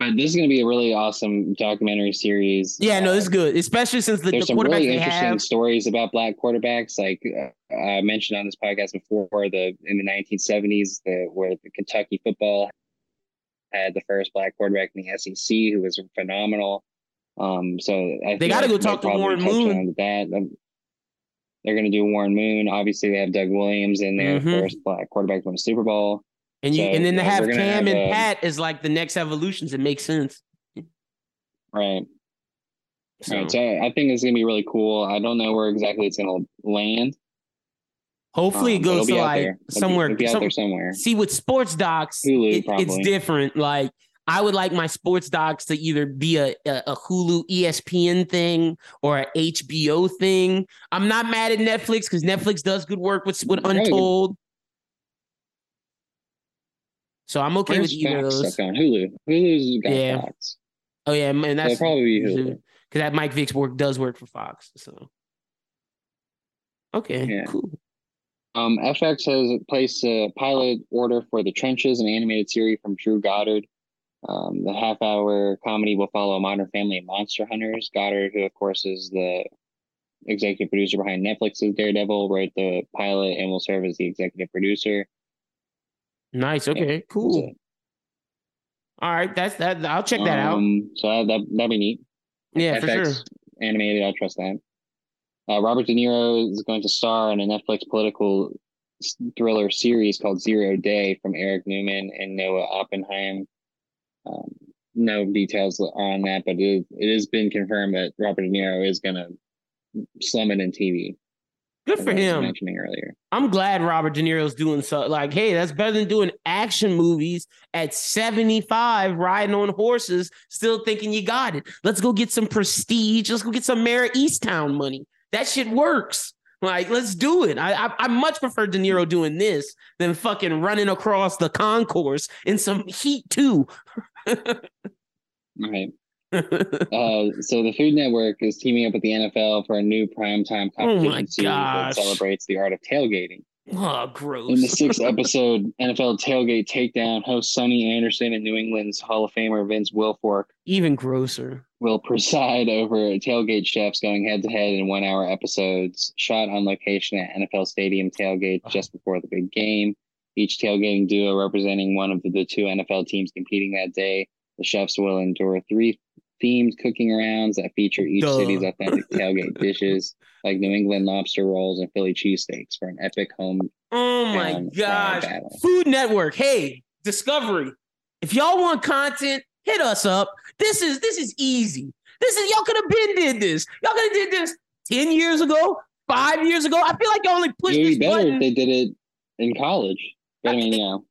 But this is going to be a really awesome documentary series. yeah, no, Uh, it's good, especially since the, the there's some really interesting have. stories about black quarterbacks. Like uh, I mentioned on this podcast before, the in the 1970s, the where the Kentucky football had the first black quarterback in the SEC, who was phenomenal. Um, so I They feel gotta go talk to Warren Moon. That Um, they're going to do Warren Moon. Obviously, they have Doug Williams in there, Mhm. first black quarterback to win a Super Bowl. And you So, and then to have Cam have, and uh, Pat as like the next evolutions, it makes sense. Right. So, Right. So I think it's going to be really cool. I don't know where exactly it's going to land. hopefully, um, it goes to like. It'll be- somewhere. be some- somewhere. See, with sports docs, Hulu, it- it's different. Like, I would like my sports docs to either be a, a, a Hulu ESPN thing or a HBO thing. I'm not mad at Netflix because Netflix does good work with, with. Untold. So I'm okay Where's with either of Fox those. stuff on Hulu? Hulu's got Yeah. Fox. Oh yeah, That'll that's probably Hulu. because that Mike Vick's work does work for Fox. So okay, Yeah. cool. Um, FX has placed a pilot order for The Trenches, an animated series from Drew Goddard. Um, the half hour comedy will follow a Modern Family and Monster Hunters. Goddard, who of course is the executive producer behind Netflix's Daredevil, wrote the pilot and will serve as the executive producer. Nice. Okay. Cool. All right. That's that. I'll check that um, out. So that, that that'd be neat. Yeah, FX for sure. Animated. I trust that. Uh, Robert De Niro is going to star in a Netflix political thriller series called Zero Day from Eric Newman and Noah Oppenheim. Um, no details on that, but it, it has been confirmed that Robert De Niro is going to slum it in TV. Good for him. mentioning earlier. I'm glad Robert De Niro's doing so. Like, hey, that's better than doing action movies at 75, riding on horses, still thinking you got it. Let's go get some prestige. Let's go get some Mare Easttown money. That shit works. Like, let's do it. I, I, I much prefer De Niro doing this than fucking running across the concourse in some heat too. right. uh, so the Food Network is teaming up with the NFL for a new primetime oh competition oh that celebrates the art of tailgating. Oh, gross. In the sixth episode, NFL Tailgate Takedown, host Sunny Anderson and New England's Hall of Famer Vince Wilfork. Even grosser. Will preside over tailgate chefs going head to head in one hour episodes, shot on location at NFL Stadium tailgate just before the big game. Each tailgating duo representing one of the, the two NFL teams competing that day. The chefs will endure three themed cooking rounds that feature each Duh. city's authentic tailgate dishes, like New England lobster rolls and Philly cheesesteaks, for an epic home. Oh my gosh! Food Network, hey Discovery, if y'all want content, hit us up. This is this is easy. This is y'all could have been did this. Y'all could have did this ten years ago, five years ago. I feel like y'all only pushed. It'd be better button. if they did it in college. But I mean, you know,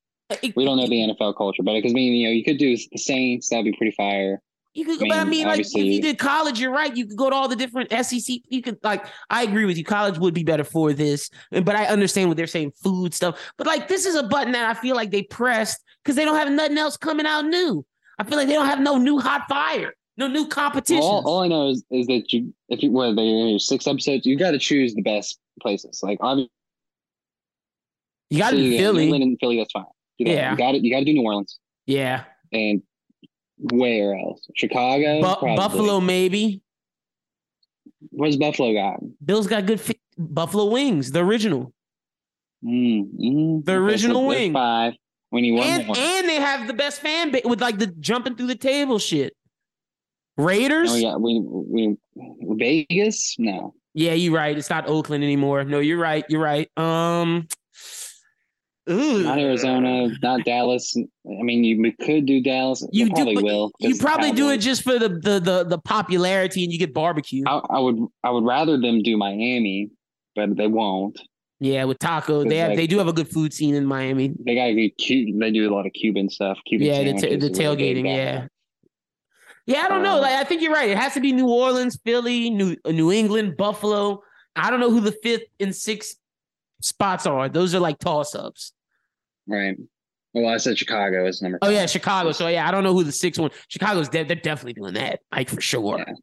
we don't know the NFL culture, but because I mean, you know, you could do the Saints. That'd be pretty fire. You could, I mean, but I mean, like if you did college, you're right. You could go to all the different SEC. You could like, I agree with you. College would be better for this, but I understand what they're saying, food stuff. But like, this is a button that I feel like they pressed because they don't have nothing else coming out new. I feel like they don't have no new hot fire, no new competition. All, all, I know is, is that you, if you what they six episodes, you got to choose the best places. Like obviously, you got to do Philly. England and Philly, that's fine. You yeah, you got it. You got to do New Orleans. Yeah, and where else? Chicago, Bu- Buffalo, maybe. What's Buffalo got? Bill's got good fi- Buffalo wings, the original. Mm, mm, the original wing. Five. When he won and, and they have the best fan base with like the jumping through the table shit. Raiders. Oh yeah, we we Vegas. No. Yeah, you're right. It's not Oakland anymore. No, you're right. You're right. Um, Ooh. Not Arizona, not Dallas. I mean, you could do Dallas. You probably do, will. You probably do it just for the, the the the popularity, and you get barbecue. I, I, would I would rather them do Miami, but they won't. Yeah, with taco, they have like, they do have a good food scene in Miami. They got good cute. They do a lot of Cuban stuff. Cuban yeah, the, the tailgating. Yeah. Yeah, I don't um, know. Like, I think you're right. It has to be New Orleans, Philly, New New England, Buffalo. I don't know who the fifth and sixth spots are. Those are like toss ups. Right. Well, I said Chicago is number. Oh five. yeah, Chicago. So yeah, I don't know who the sixth one. Chicago's de- they're definitely doing that, like for sure. Yeah.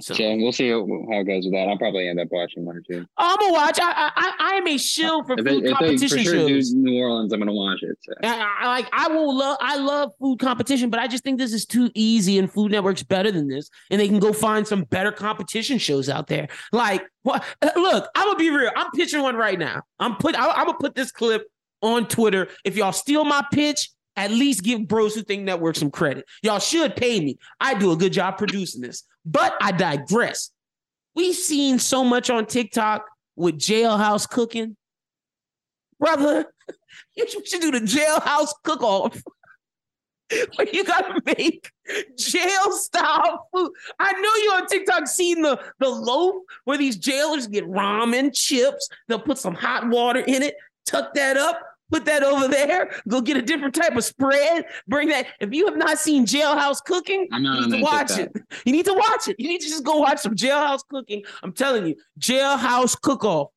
So, we'll see how, it goes with that. I'll probably end up watching one or two. Oh, I'm gonna watch. I I I am a shill for if food they, competition sure shows. New Orleans, I'm gonna watch it. So. I, I, like I will love. I love food competition, but I just think this is too easy, and Food Network's better than this, and they can go find some better competition shows out there. Like what? Uh, look, I'm gonna be real. I'm pitching one right now. I'm put. I, I'm gonna put this clip on Twitter. If y'all steal my pitch, at least give Bros Who Think Network some credit. Y'all should pay me. I do a good job producing this. But I digress. We've seen so much on TikTok with jailhouse cooking. Brother, you should do the jailhouse cook off. Where you gotta make jail style food. I know you on TikTok seen the, the loaf where these jailers get ramen, chips, they'll put some hot water in it, tuck that up, put that over there, go get a different type of spread, bring that. If you have not seen Jailhouse Cooking, i'm you need to watch it. You need to watch it. You need to just go watch some Jailhouse Cooking. I'm telling you, Jailhouse Cook Off.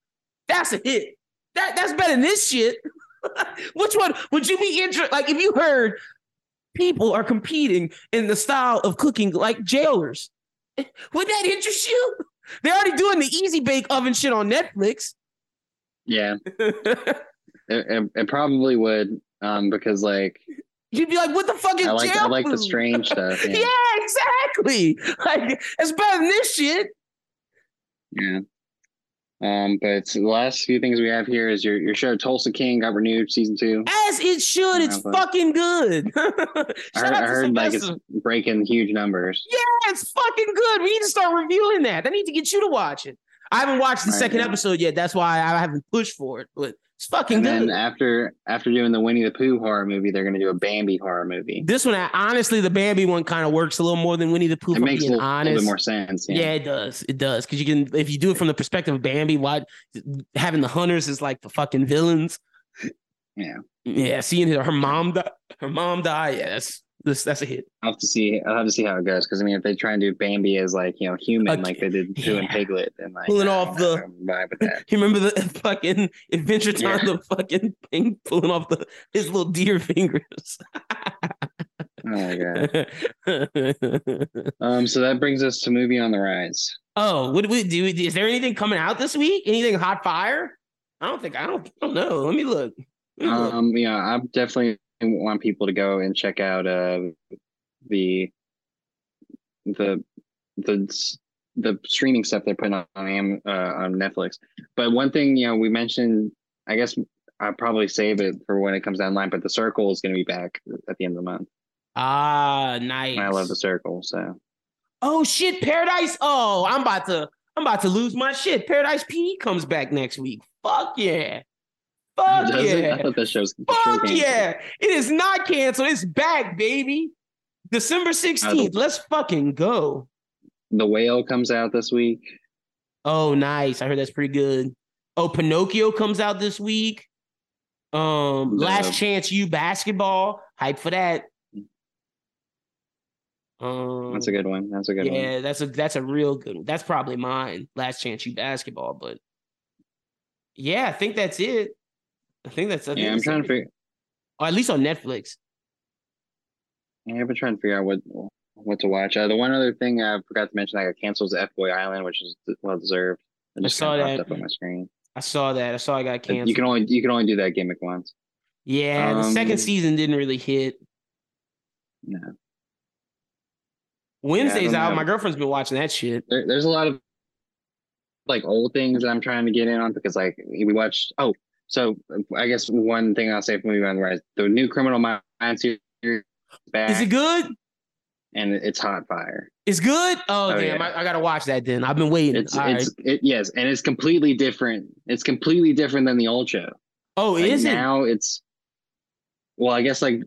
That's a hit. That that's better than this shit. Which one would you be interested? Like if you heard people are competing in the style of cooking like jailers, would that interest you? They're already doing the easy bake oven shit on Netflix. Yeah. It, it, it probably would, um, because like You'd be like, what the fuck is I like I like the strange stuff. Yeah. Yeah. exactly. Like it's better than this shit. yeah. Um, but the last few things we have here is your your show Tulsa King got renewed season two. As it should. It's fucking good. I heard, I heard like it's breaking huge numbers. Yeah, it's fucking good. We need to start reviewing that. I need to get you to watch it. I haven't watched the Right, second yeah. episode yet. That's why I haven't pushed for it. But it's fucking And good. then after after doing the Winnie the Pooh horror movie, they're gonna do a Bambi horror movie. this one, honestly, the Bambi one kind of works a little more than Winnie the Pooh. It makes a little, little bit more sense. Yeah. Yeah. it does. It does because you can if you do it from the perspective of Bambi, why having the hunters is like the fucking villains. Yeah. Yeah, seeing her, her mom die, her mom die. Yeah, that's this. That's a hit. I'll have to see. I'll have to see how it goes. Because I mean, if they try and do Bambi as like you know human, Okay. like they did Yeah. Piglet, and like Pulling off the- vibe with that. You remember the fucking Adventure Time, Yeah. the fucking thing pulling off the his little deer fingers. Oh my god. Um. So that brings us to movie on the rise. oh, what do we do? Is there anything coming out this week? Anything hot fire? I don't think I don't. I don't know. Let me look. Let me look. Um. Yeah. I'm definitely want people to go and check out uh the the the the streaming stuff they're putting on Am- uh, on Netflix. But one thing you know we mentioned, I guess I'll probably save it for when it comes down the line. But the Circle is going to be back at the end of the month. ah, nice. And I love the Circle. So Oh shit, Paradise. Oh, I'm about to. I'm about to lose my shit. Paradise P comes back next week. Fuck yeah. Fuck Does it? yeah. I thought that show's show Fuck canceled. yeah. It is not canceled. It's back, baby. December 16th. Let's fucking go. The Whale comes out this week. Oh, nice. I heard that's pretty good. Oh, Pinocchio comes out this week. Um, Last Chance U basketball. Hype for that. Um, That's a good one. That's a good yeah, one. Yeah, that's a that's a real good one. That's probably mine. Last Chance U basketball, but yeah, I think that's it. I think that's. I think Yeah, I'm trying to figure. Or at least on Netflix. Yeah, I've been trying to figure out what what to watch. Uh, the one other thing I forgot to mention, I got canceled is F Boy Island, which is well deserved. I just saw that. up on my screen. I saw that. I saw I got canceled. You can only you can only do that gimmick once. yeah, the second Um, season didn't really hit. No, Wednesday's don't out. know. My girlfriend's been watching that shit. there, there's a lot of like old things that I'm trying to get in on because like we watched. Oh, so I guess one thing I'll say from movie on the rise, the new Criminal Minds series is back, Is it good? and it's hot fire. It's good. Oh, Oh, damn! yeah. I, I gotta watch that then. I've been waiting. It's it's right. it yes, and it's completely different. It's completely different than the old show. Oh, Like, is it? now it's well, I guess like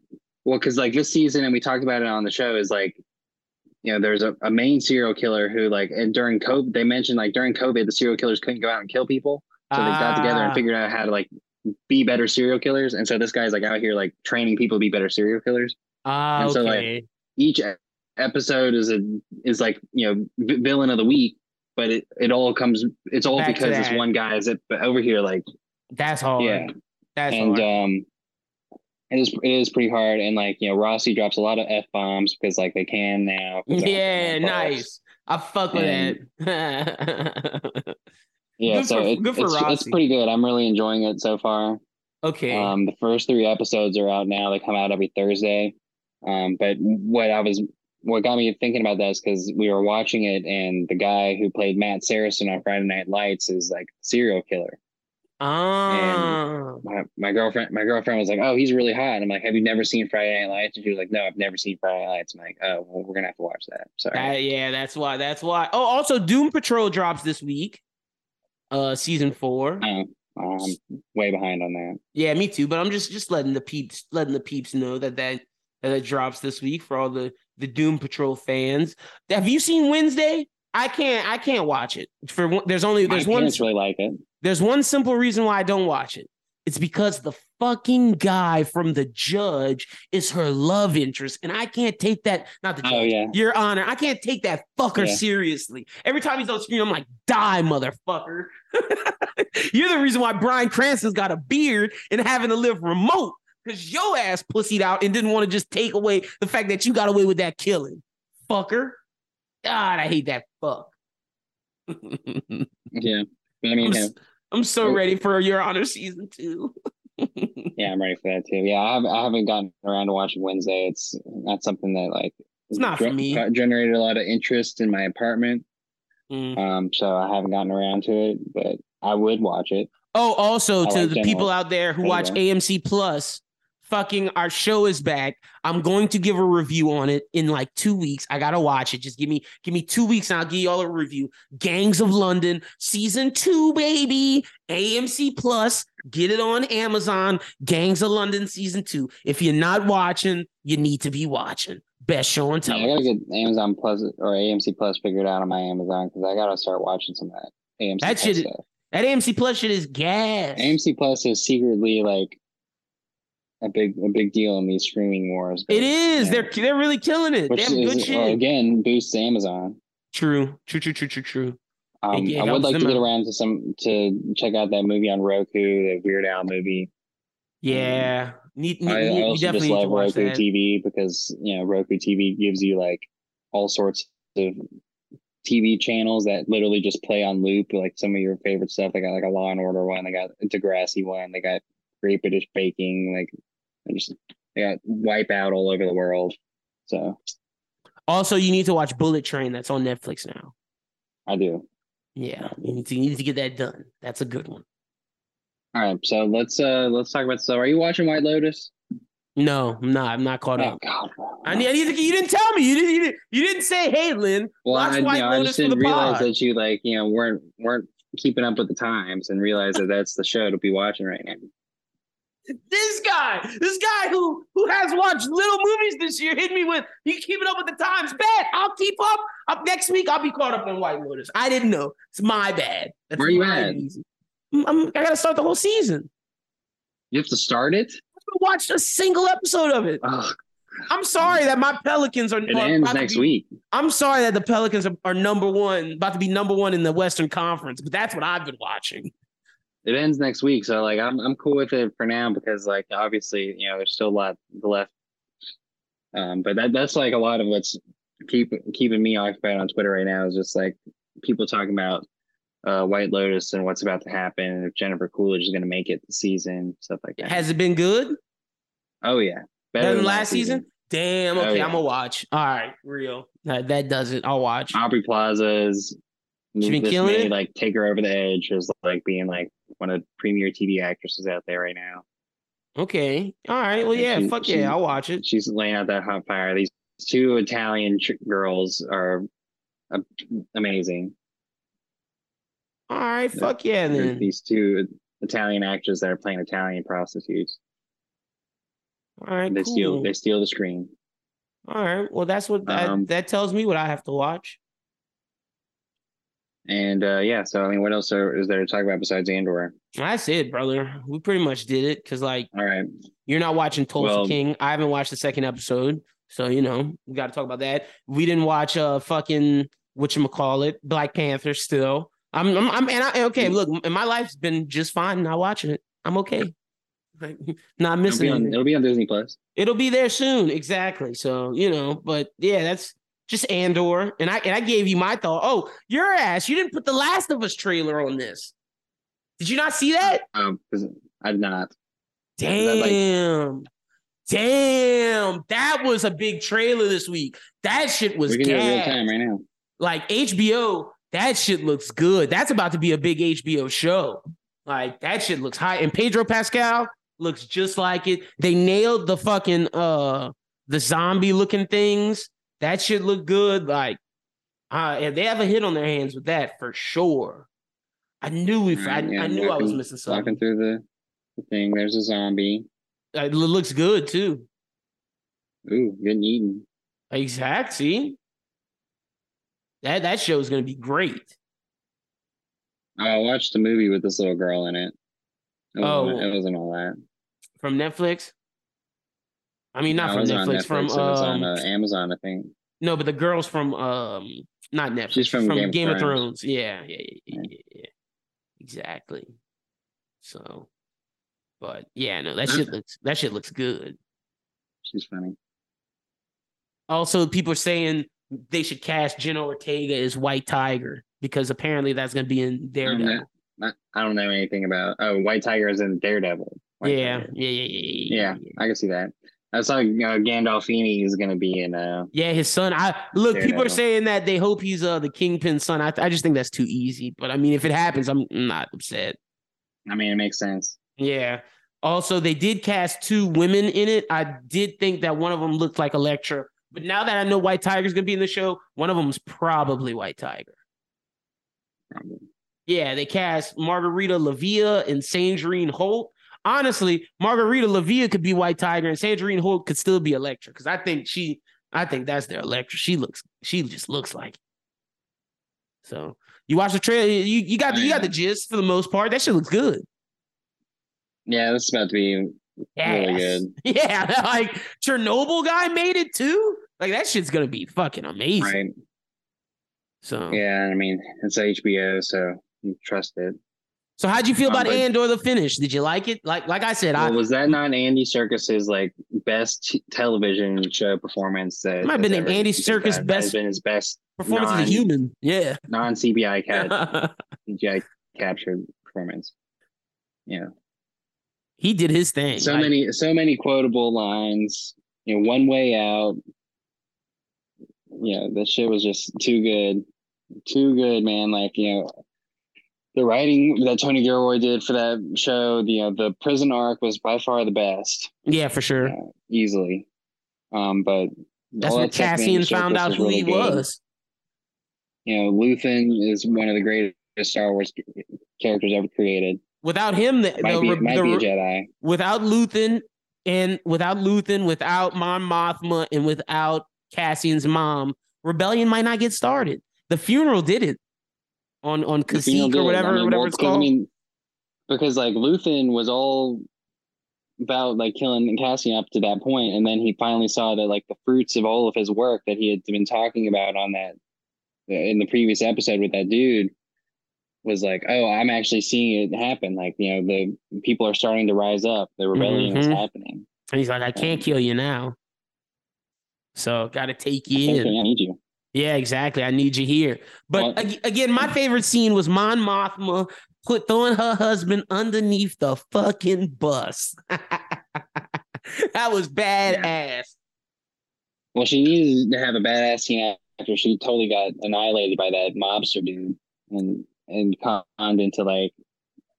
well, because like this season, and we talked about it on the show, is like you know, there's a, a main serial killer who like and during COVID they mentioned like during COVID the serial killers couldn't go out and kill people. So they got together and Ah. figured out how to like be better serial killers. And so this guy's like out here like training people to be better serial killers. Ah, and so, like, okay. Each episode is a is like, you know, v- villain of the week, but it, it all comes it's all Back because this one guy is it but over here like That's hard. yeah. That's and hard. um it is it is pretty hard and like you know Rossi drops a lot of f bombs because like they can now. yeah, nice. I fuck with And- that. yeah Good so for- it- good for it's, it's pretty good i'm really enjoying it so far okay. um the first three episodes are out now they come out every thursday um but what i was what got me thinking about that is because we were watching it and the guy who played matt saracen on friday night lights is like serial killer ah. my, my girlfriend my girlfriend was like oh he's really hot and i'm like have you never seen friday night lights and she was like no i've never seen friday night lights i'm like oh well, we're gonna have to watch that sorry That- yeah, that's why. That's why. Oh, also Doom Patrol drops this week. Uh season four. Oh, I'm way behind on that. Yeah, me too. But I'm just just letting the peeps letting the peeps know that that that it drops this week for all the the Doom Patrol fans. Have you seen Wednesday? I can't I can't watch it. For one, there's only My there's one parents really like it. there's one simple reason why I don't watch it. It's because the fucking guy from the judge is her love interest, and I can't take that. Not the oh, judge, Oh yeah, Your Honor, I can't take that fucker Yeah. seriously. Every time he's on screen, I'm like, die, motherfucker. You're the reason why Bryan Cranston's got a beard and having to live remote because your ass pussied out and didn't want to just take away the fact that you got away with that killing. Fucker. God, I hate that fuck. yeah. I mean, yeah. I'm so ready for Your Honor season two. yeah, I'm ready for that too. Yeah, I haven't, I haven't gotten around to watching Wednesday. It's not something that like It's not for me. generated a lot of interest in my apartment. Mm. Um, so I haven't gotten around to it, but I would watch it. Oh, also I to like the General. people out there who watch. AMC Plus, fucking our show is back. I'm going to give a review on it in like two weeks. I gotta watch it. Just give me give me two weeks and I'll give you all a review. Gangs of London, season two, baby. AMC Plus. Get it on Amazon. Gangs of London, season two. If you're not watching, you need to be watching. Best show on Yeah, I gotta get Amazon Plus or AMC Plus figured out on my Amazon because I gotta start watching some of that AMC That Plus shit- stuff. That AMC Plus shit is gas. AMC Plus is secretly like a big a big deal in these streaming wars. but, It is. yeah. They're they're really killing it. which they have good shit. well, again boosts Amazon. True. True. True. True. True. True. Um, I would like to get around to some to check out that movie on Roku, the Weird Al movie. Yeah. Need, need, I, I also just love Roku that. TV because you know Roku TV gives you like all sorts of TV channels that literally just play on loop, like some of your favorite stuff. They got like a Law and Order one, they got a Degrassi one, they got Great British Baking, like just they got Wipeout all over the world. So Also, you need to watch Bullet Train. That's on Netflix now. I do. Yeah, you need to, you need to get that done. That's a good one. All right, so let's uh let's talk about so Are you watching White Lotus? No, I'm not. I'm not caught Oh up. God. I need, I need to, you didn't tell me. You didn't, you didn't. You didn't say, "Hey, Lynn, Well, watch I, White know, I just didn't realize pod." that you like, you know, weren't weren't keeping up with the times and realize that that's the show to be watching right now. This guy, this guy who who has watched little movies this year, hit me with, "You keeping up with the times?" Bet I'll keep up. Up next week, I'll be caught up on White Lotus. I didn't know. It's my bad. That's Where you at? I'm- I'm- I gotta start the whole season. You have to start it. I haven't watched a single episode of it. Oh, I'm sorry that my Pelicans are. it ends next be- week. I'm sorry that the Pelicans are, are number one, about to be number one in the Western Conference, but that's what I've been watching. It ends next week, so like I'm I'm cool with it for now because like obviously you know there's still a lot left. Um, but that that's like a lot of what's keep keeping me occupied on Twitter right now is just like people talking about uh White Lotus and what's about to happen if Jennifer Coolidge is going to make it the season, stuff like that. Has it been good? oh yeah, Better than last season? Damn. Oh, Okay, yeah. I'm gonna watch. All right, real. That, that does it. I'll watch. Aubrey Plaza's. is She been killing may, it? like take her over the edge as like being like one of the premier TV actresses out there right now. Okay. All right. Well, yeah. She- fuck she- yeah. I'll watch it. She's laying out that hot fire. These two Italian ch- girls are uh, amazing. All right. Fuck yeah. Then. These two Italian actors that are playing Italian prostitutes. All right. They cool. steal they steal the screen. All right. Well, that's what that, Um, that tells me what I have to watch. And uh yeah, so I mean what else are, is there to talk about besides Andor? That's it, brother. We pretty much did it because, like, All right. You're not watching Tulsa Well- King. I haven't watched the second episode. So, you know, we got to talk about that. We didn't watch uh fucking whatchamacallit, Black Panther still. I'm I'm, I'm and I okay, look, my life's been just fine not watching it. I'm okay. Like not It'll missing be on it'll be on Disney Plus. It'll be there soon. Exactly. So, you know, but yeah, that's just Andor. And I and I gave you my thought. Oh, your ass, you didn't put the Last of Us trailer on this. Did you not see that? Um, I did not. like- Damn. Damn. That was a big trailer this week. That shit was we can do it real time right now. Like HBO, that shit looks good. That's about to be a big HBO show. Like that shit looks high. And Pedro Pascal looks just like it. They nailed the fucking uh the zombie looking things. That should look good. Like uh if they have a hit on their hands with that for sure. I knew if I, yeah, I knew I was walking- missing Walking something. through the, the thing. There's a zombie. Uh, It looks good too. Ooh, getting eaten. Exact. See, that that show is going to be great. I watched the movie with this little girl in it. It Oh. it wasn't all that. From Netflix. I mean, not No, from wasn't Netflix. From was on um, uh, Amazon, I think. no, but the girls from um, not Netflix. She's from from Game Game, of Thrones. Thrones. Yeah, yeah, yeah, yeah, yeah, yeah. Exactly. So, but yeah, no, that shit looks that shit looks good. She's funny. Also, people are saying they should cast Jenna Ortega as White Tiger because apparently that's going to be in I don't, Daredevil. know, I- don't know anything about. Oh, White Tiger is in Daredevil. White Yeah, Tiger. yeah, yeah, yeah, yeah, I can see that. I saw uh, Gandolfini is going to be in. Uh, Yeah, his son. I look. People are saying that they hope he's uh the kingpin son. I I just think that's too easy. But I mean, if it happens, I'm not upset. I mean, it makes sense. Yeah. Also, they did cast two women in it. I did think that one of them looked like Elektra, but now that I know White Tiger's gonna be in the show, one of them them's probably White Tiger. Probably. Yeah, they cast Margarita Levieva and Sandrine Holt. Honestly, Margarita Levieva could be White Tiger and Sandrine Holt could still be Elektra because I think she, I think that's their Elektra. She looks, she just looks like. It. So you watch the trailer, you you got the, you got the gist for the most part. That shit looks good. Yeah, this is about to be really good. Yeah, like Chernobyl guy made it too. Like that shit's gonna be fucking amazing. Right. So Yeah, I mean, it's HBO, so you trust it. So how'd you feel Um, about Andor the finish? Did you like it? Like like I said, I was that not Andy Serkis's like best t- television show performance? That Might have been ever- Andy Serkis that has best- been his best performance as a human. Yeah. non CBI cat CGI captured performance. Yeah, he did his thing. so Like, many, so many quotable lines. You know, one way out. Yeah, that shit was just too good, too good, man. Like you know, the writing that Tony Gilroy did for that show, you know, the prison arc was by far the best. Yeah, for sure. Easily. Um, but That's that Cassian found out who really he good. was. You know, Luthen is one of the greatest Star Wars characters ever created. Without him, the, Might the, be, the- might be a Jedi. without Luthen and without Luthen, without Mon Mothma, and without Cassian's mom, rebellion might not get started. The funeral did it on on Kasich or whatever, I mean, whatever well, it's called. I mean, because like Luthen was all about like killing Cassian up to that point, and then he finally saw that like the fruits of all of his work that he had been talking about on that in the previous episode with that dude was like, oh, I'm actually seeing it happen. Like, you know, the people are starting to rise up. The rebellion is Mhm. happening. and he's like, I can't kill you now. So gotta take you I in. I need you. Yeah, exactly. I need you here. But Well- again, my favorite scene was Mon Mothma put throwing her husband underneath the fucking bus. that was badass. Well, she needed to have a badass scene after she totally got annihilated by that mobster dude and and conned into like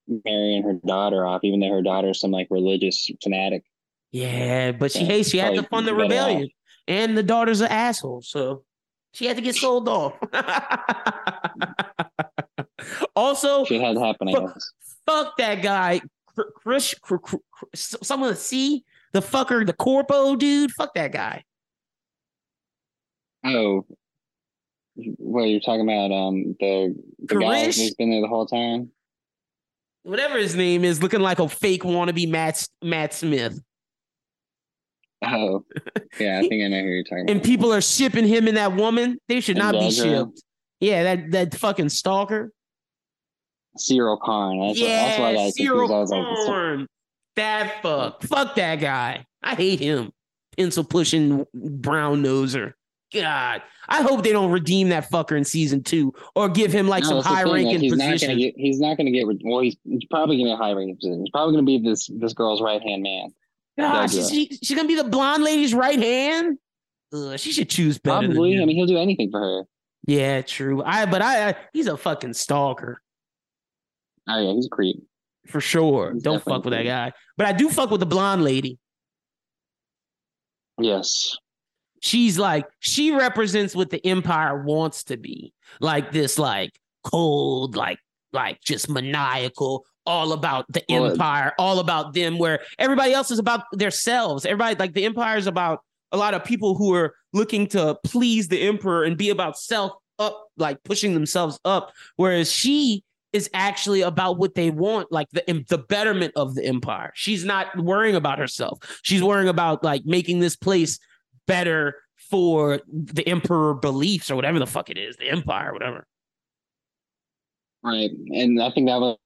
marrying her daughter off, even though her daughter's some like religious fanatic. Yeah, but she Yeah, hey, she had to fund the rebellion, and the daughter's an asshole, so she had to get sold off. also, Shit had to happen, Fuck. fuck that guy, Cr- Chris, Cr- Cr- Cr- some of the C, the fucker, the corpo dude. Fuck that guy. Oh, what you're talking about? Um, the the guy who's been there the whole time. Whatever his name is, looking like a fake wannabe Matt Matt Smith, Oh, yeah, I think I know who you're talking about. and people are shipping him and that woman. They should not be shipped. Yeah, that that fucking stalker. Syril Karn. That's, what, yeah, that's why I. Syril was like, Karn. That fuck. Fuck that guy. I hate him. Pencil pushing brown noser. God. I hope they don't redeem that fucker in season two or give him like No, some high thing, like, ranking he's position. Not gonna get, he's not going to get. Well, he's, he's probably going to get a high ranking position. He's probably going to be this this girl's right hand man. God, she's, she, she's gonna be the blonde lady's right hand. Ugh, she should choose better. Probably. I mean, he'll do anything for her. yeah, true. I but I, I he's a fucking stalker Oh yeah, he's a creep. for sure. He's Don't fuck with that guy. But I do fuck with the blonde lady. Yes. she's like she represents what the empire wants to be like this like cold like like just maniacal all about the empire all about them where everybody else is about themselves everybody like the empire is about a lot of people who are looking to please the emperor and be about self up like pushing themselves up whereas she is actually about what they want like the the betterment of the empire she's not worrying about herself she's worrying about like making this place better for the emperor beliefs or whatever the fuck it is, the empire, whatever. Right. And I think that was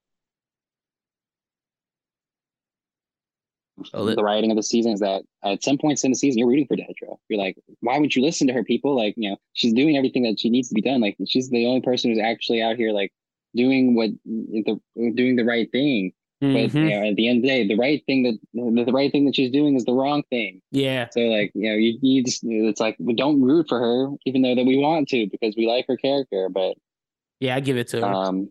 Oh, that- the writing of the season is that at some points in the season you're rooting for Dedra. You're like, why would you listen to her? People like, you know, she's doing everything that she needs to be done. Like she's the only person who's actually out here like doing what the doing the right thing. But you Mhm. know, at the end of the day, the right thing that the, right thing that she's doing is the wrong thing. Yeah. So like you know, you, you just it's like we don't root for her, even though that we want to because we like her character. But Yeah, I give it to her. um,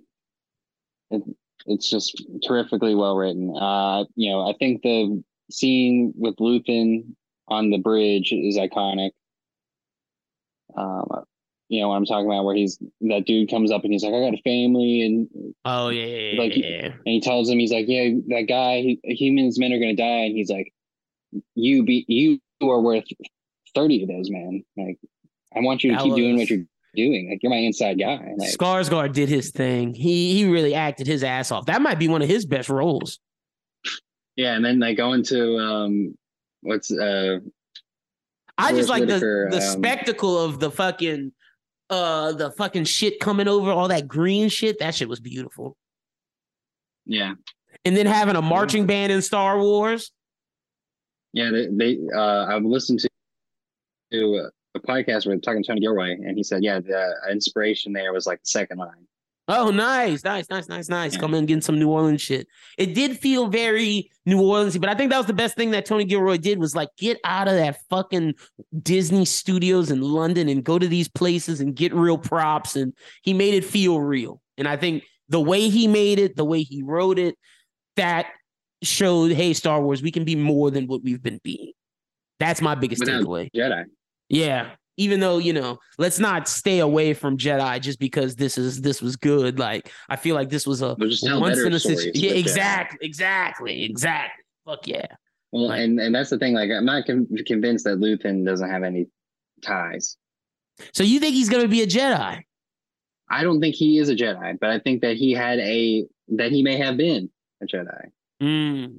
it's just terrifically well written. Uh, you know, I think the scene with Luthen on the bridge is iconic. Um, you know what I'm talking about, where he's that dude comes up and he's like, "I got a family," and oh yeah, yeah, yeah, like- yeah. and he tells him he's like, "Yeah, that guy, he, humans, men are gonna die," and he's like, "You be you are worth thirty of those, man. Like, I want you to That keep doing what you're doing. Like, you're my inside guy." Like, Skarsgård did his thing. He he really acted his ass off. That might be one of his best roles. yeah, and then like going to um, what's uh, I just like the Whitaker, the um, spectacle of the fucking uh the fucking shit coming over all that green shit. That shit was beautiful. yeah, And then having a marching band in Star Wars. yeah, they, they uh, I've listened to to a podcast they're talking to Tony Gilroy, and he said, yeah, the inspiration there was like the second line. Oh, nice, nice, nice, nice, nice. Yeah. Come in getting some New Orleans shit. It did feel very New Orleansy, but I think that was the best thing that Tony Gilroy did was like get out of that fucking Disney studios in London and go to these places and get real props. And he made it feel real. And I think the way he made it, the way he wrote it, that showed, hey, Star Wars, we can be more than what we've been being. That's my biggest Without takeaway. Jedi. Yeah. Even though, you know, let's not stay away from Jedi just because this is this was good. Like I feel like this was a They'll just tell once in a situation. Yeah, exactly, exactly, exactly. Fuck yeah. Well, Like- and and that's the thing. Like, I'm not con- convinced that Luthen doesn't have any ties. So you think he's gonna be a Jedi? I don't think he is a Jedi, but I think that he had a that he may have been a Jedi. Mm.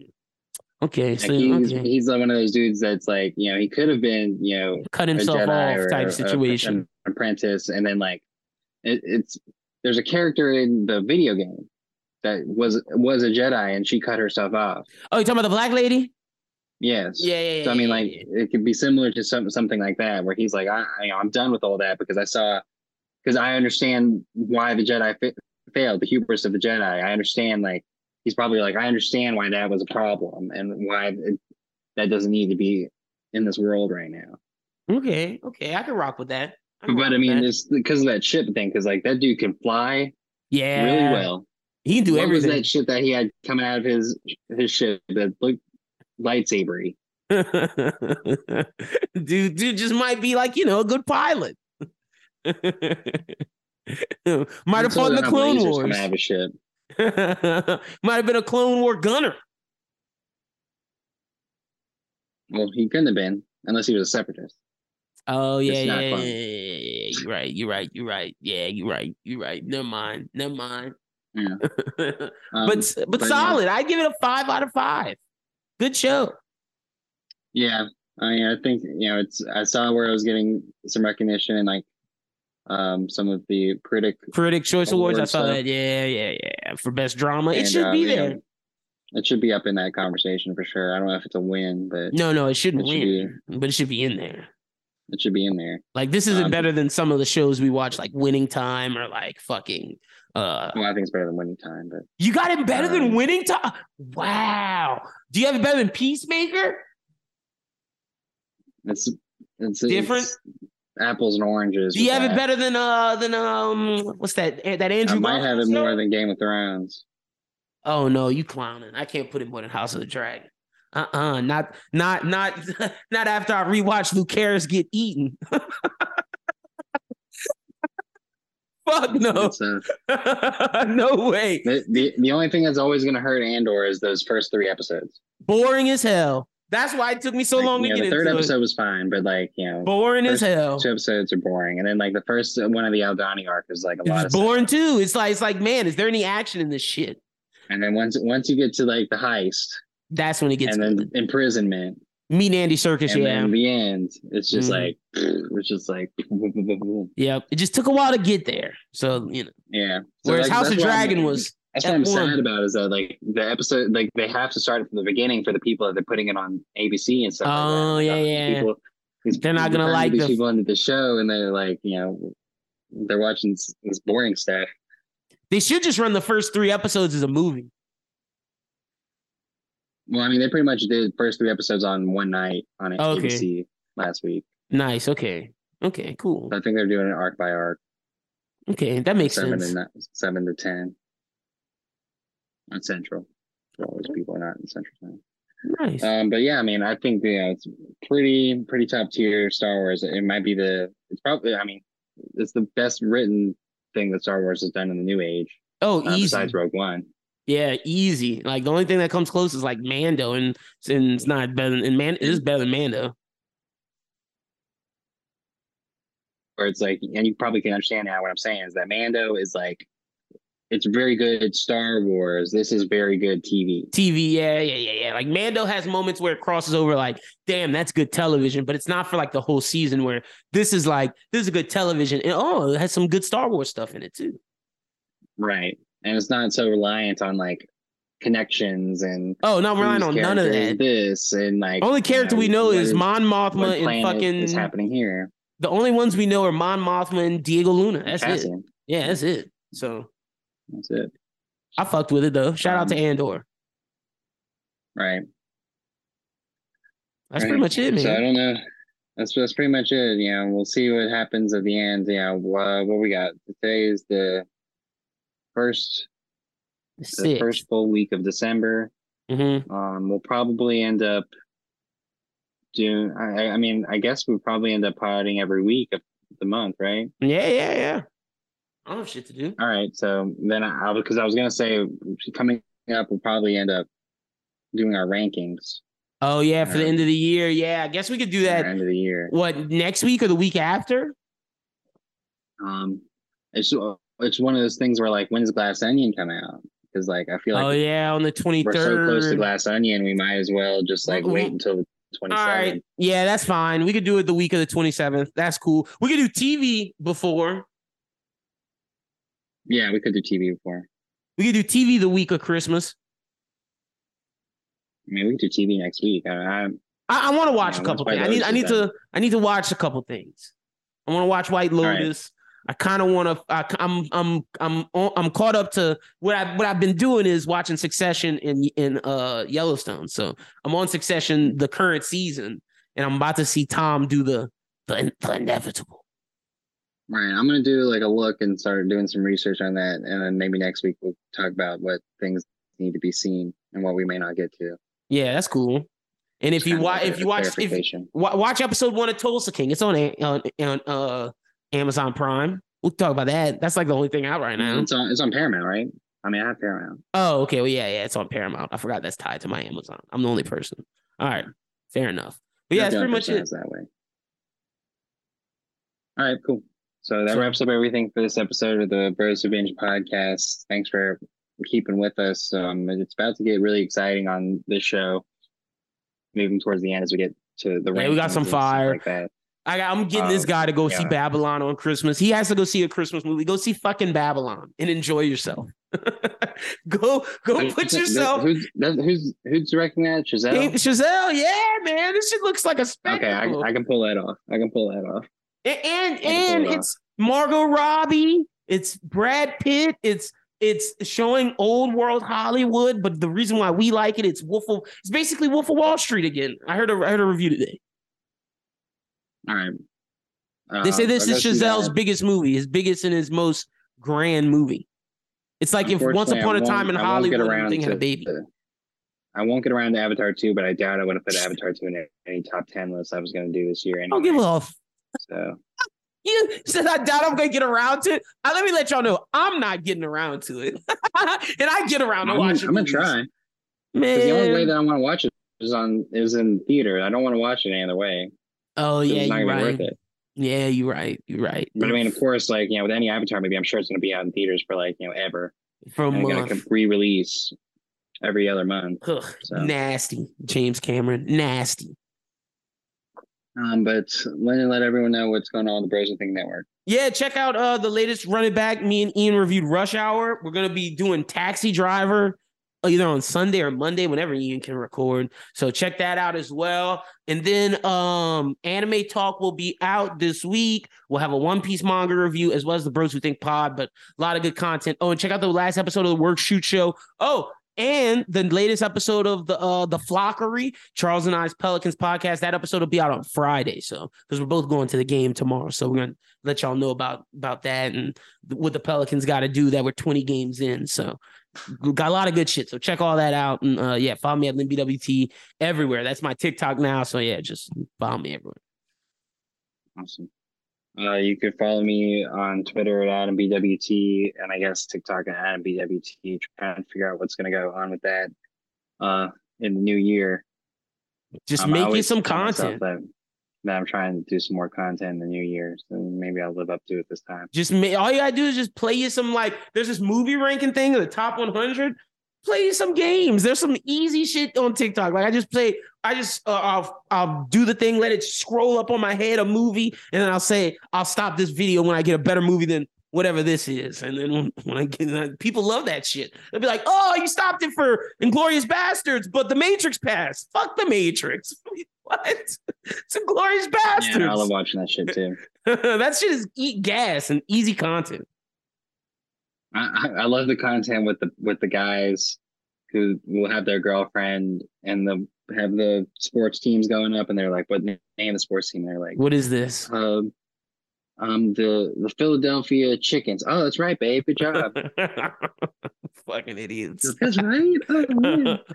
Okay, Like so he's okay. he's like one of those dudes that's like you know he could have been you know cut a himself off or type a- situation. an apprentice, and then like it, it's there's a character in the video game that was was a Jedi and she cut herself off. oh, you talking about the black lady? Yes. Yeah, yeah, yeah. So I mean, like yeah. it could be similar to some something like that, where he's like, I, I you know, I'm done with all that because I saw, because I understand why the Jedi fa- failed, the hubris of the Jedi. I understand, like he's probably like, I understand why that was a problem and why it, that doesn't need to be in this world right now. okay, okay, I can rock with that. rock But I mean, it's because of that ship thing, because like that dude can fly yeah, really well. He can do what everything. was that shit that he had coming out of his his ship that looked lightsabery? dude, dude just might be like, you know, a good pilot. might have fought in the Clone coming Wars. out of his ship. might have been a Clone War gunner. Well, he couldn't have been unless he was a separatist. Oh yeah, yeah, yeah, yeah. You're right. You're right. You're right. Yeah, you're right. You're right. Never mind. Never mind. Yeah. but Um, but but, solid. I give it a five out of five. Good show. Yeah, I mean, I think you know, it's. I saw where I was getting some recognition and like um some of the critic. Critic Choice Awards. I saw stuff. that. Yeah, yeah, yeah. For best drama, it should uh, be there. know, it should be up in that conversation for sure. I don't know if it's a win, but No, no, it shouldn't It should win, but it should be in there. it should be in there. Like this isn't Um, better than some of the shows we watch, like Winning Time or like fucking. Uh, Well, I think it's better than winning time, but you got it better than Um, Winning Time. Wow. Do you have it better than Peacemaker? it's it's Different? it's apples and oranges. Do you have it better than uh than um what's that that Andrew? I might have it more than Game of Thrones. Oh no, you clowning! I can't put it more than House of the Dragon. Uh uh not not not not after I rewatch Lucerys get eaten. Fuck no, uh, no way. the, the the only thing that's always going to hurt Andor is those first three episodes. Boring as hell. That's why it took me so Like, long to get the third episode it. was fine, but like you know, Boring as hell. two episodes are boring, and then like the first one of the Aldhani arc is like a lot of It's stuff. boring too. It's like it's like man, is there any action in this shit? And then once once you get to like the heist That's when it gets and then good. imprisonment Meet Andy Serkis. and Yeah, then the end, it's just Mhm. like it's just like yeah. It just took a while to get there. So you know, yeah. So, whereas like, House of Dragon was That's what I'm F1. sad about is that like the episode like they have to start from the beginning for the people that they're putting it on ABC and stuff. like that. Oh, Like, yeah, yeah. People, They're not gonna like these the- people into the show, and they're like, you know, they're watching this, boring stuff. They should just run the first three episodes as a movie. Well, I mean, they pretty much did first three episodes on one night on Okay. ABC last week. Nice. Okay. Okay. Cool. So I think they're doing it arc by arc, Okay, that makes seven sense. to seven to ten on Central. For all those people are not in Central Time. Nice. Um, but yeah, I mean, I think yeah, it's pretty pretty top tier Star Wars. It might be the it's probably I mean, it's the best written thing that Star Wars has done in the new age, oh, uh, easy. besides Rogue One. Yeah, easy. Like the only thing that comes close is like Mando, and and it's not better. Than, and man, it is better than Mando. Where it's like, and you probably can understand now what I'm saying is that Mando is like, it's very good Star Wars. This is very good TV. TV, yeah, yeah, yeah, yeah. Like Mando has moments where it crosses over, like, damn, that's good television, but it's not for like the whole season. Where this is like, this is good television, and oh, it has some good Star Wars stuff in it too. Right. And it's not so reliant on like connections and Oh, not relying on none of character that. This and like Only you character we know is Mon what Mothma and fucking. is happening here. The only ones we know are Mon Mothma and Diego Luna. That's it. Yeah, that's it. So That's it. I fucked with it though. Shout out to Um, Andor. Right. That's right. pretty much it, man. So I don't know. That's that's pretty much it. You know, we'll see what happens at the end. Yeah, what, what we got today is the first the Six. first full week of December. Mm-hmm. Um, we'll probably end up doing. I, I- I mean, I guess we'll probably end up potting every week of the month, right? Yeah, yeah, yeah. I don't have shit to do. All right. So then I because I was gonna say coming up, we'll probably end up doing our rankings Oh yeah, for the end of the year. Yeah, I guess we could do that. end of the year. What next week or the week after? Um, it's it's one of those things where like, when's Glass Onion come out? Because like I feel like oh yeah, on the twenty we're so close to. Glass Onion, we might as well just like wait until the twenty All right, yeah, that's fine. We could do it the week of the twenty seventh. That's cool. We could do TV before. Yeah, we could do TV before. We could do TV the week of Christmas. I mean, we could do TV next week. I, I, I, want to watch Yeah, a couple things. I need I need is to. I need to watch a couple things. I want to watch White right. Lotus. I kind of want to. I'm I'm I'm I'm caught up to what I what I've been doing is watching Succession in in uh Yellowstone. So I'm on Succession the current season, and I'm about to see Tom do the the, the inevitable. Right, I'm gonna do like a look and start doing some research on that, and then maybe next week we'll talk about what things need to be seen and what we may not get to. Yeah, that's cool. And if you watch like if you watch if clarification. wa- watch episode one of Tulsa King, it's on A- on, on uh Amazon Prime. We'll talk about that. That's like the only thing out right now. It's on it's on Paramount, right? I mean, I have Paramount. Oh, okay. Well, yeah, yeah, it's on Paramount. I forgot that's tied to my Amazon. I'm the only person. All right, fair enough. But yeah, that's pretty much it. That way. All right, cool. So that So- wraps up everything for this episode of the Bros Who Binge podcast. Thanks for keeping with us. Um, it's about to get really exciting on this show. Moving towards the end as we get to the Yeah, we got some fire. like that. I got, I'm getting this Um, guy to go see. Babylon on Christmas. He has to go see a Christmas movie. Go see fucking Babylon and enjoy yourself. go, go put yourself. Who's who's who's directing that? Giselle. Chazelle, yeah, man, this shit looks like a Okay. I, I can pull that off. I can pull that off. And and, and it's Margot Robbie, it's Brad Pitt, it's it's showing old world Hollywood, but the reason why we like it, it's Wolf of it's basically Wolf of Wall Street again. I heard a I heard a review today. All right. They say Um, this is Chazelle's biggest movie, his biggest and his most grand movie. It's like if Once Upon a Time in Hollywood, around everything had a baby. to- I won't get around to Avatar 2, but I doubt I would have put Avatar 2 in any top 10 list I was going to do this year. I Anyway. don't give a f- So, You said I doubt I'm gonna get around to it. Uh, let me let y'all know I'm not getting around to it, and I get around to I'm, watching. I'm movies. to try. 'Cause the only way that I want to watch it is on is in theater. I don't want to watch it any other way. Oh yeah, it's not you're going to be right. worth it. Yeah, you're right. You're right. But I mean, of course, like, you know, with any Avatar movie, I'm sure it's going to be out in theaters for like, you know, ever. for a month. to re release every other month. Ugh, So. Nasty, James Cameron. Nasty. Um, but let let everyone know what's going on the Bros Think Network. Yeah, check out uh the latest running back. Me and Ian reviewed Rush Hour. We're gonna be doing Taxi Driver either on Sunday or Monday, whenever Ian can record. So check that out as well. And then um Anime Talk will be out this week. We'll have a One Piece manga review as well as the Bros Who Think pod, but a lot of good content. Oh, and check out the last episode of the Work Shoot Show. Oh, And the latest episode of the uh the Flockery, Charles and I's Pelicans podcast, that episode will be out on Friday. So because we're both going to the game tomorrow, so we're gonna let y'all know about about that and what the Pelicans got to do that we're 20 games in. So got a lot of good shit. So check all that out. And uh yeah, follow me at LinBWT everywhere. That's my TikTok now. So yeah, just follow me everywhere. Awesome. Uh, you could follow me on Twitter at AdamBWT and I guess TikTok at AdamBWT, trying to figure out what's going to go on with that uh, in the new year. Just um, make you some content. That, that I'm trying to do some more content in the new year. So maybe I'll live up to it this time. Just make, all you gotta do is just play you some like there's this movie ranking thing of the top 100 play some games. There's some easy shit on TikTok. Like I just play, I just uh, I'll I'll do the thing, let it scroll up on my head a movie, and then I'll say I'll stop this video when I get a better movie than whatever this is. And then when, when I get people love that shit. They'll be like, "Oh, you stopped it for Inglourious Basterds, but The Matrix passed. Fuck The Matrix." what? It's Inglourious Basterds. Yeah, I love watching that shit too. that shit is eat gas and easy content. I, I love the content with the with the guys who will have their girlfriend and the have the sports teams going up, and they're like, "What name the sports team?" They're like, "What is this?" Um, um, the the Philadelphia Chickens. Oh, that's right, babe. Good job. Fucking idiots. That's right. Oh,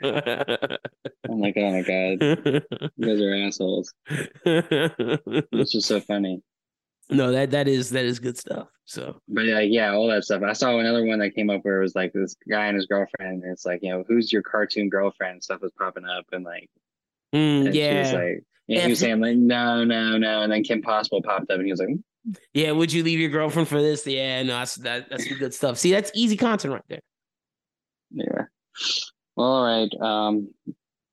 I'm like, oh my god, you guys are assholes. It's just so funny. No, that that is that is good stuff. So, but like, yeah, all that stuff. I saw another one that came up where it was like this guy and his girlfriend. And it's like, you know, who's your cartoon girlfriend? Stuff was popping up, and like, mm, and yeah, she was like, yeah, he was saying like, no, no, no, and then Kim Possible popped up, and he was like, mm. yeah, would you leave your girlfriend for this? Yeah, no, that's that, that's good stuff. See, that's easy content right there. Yeah. Well, all right. Um,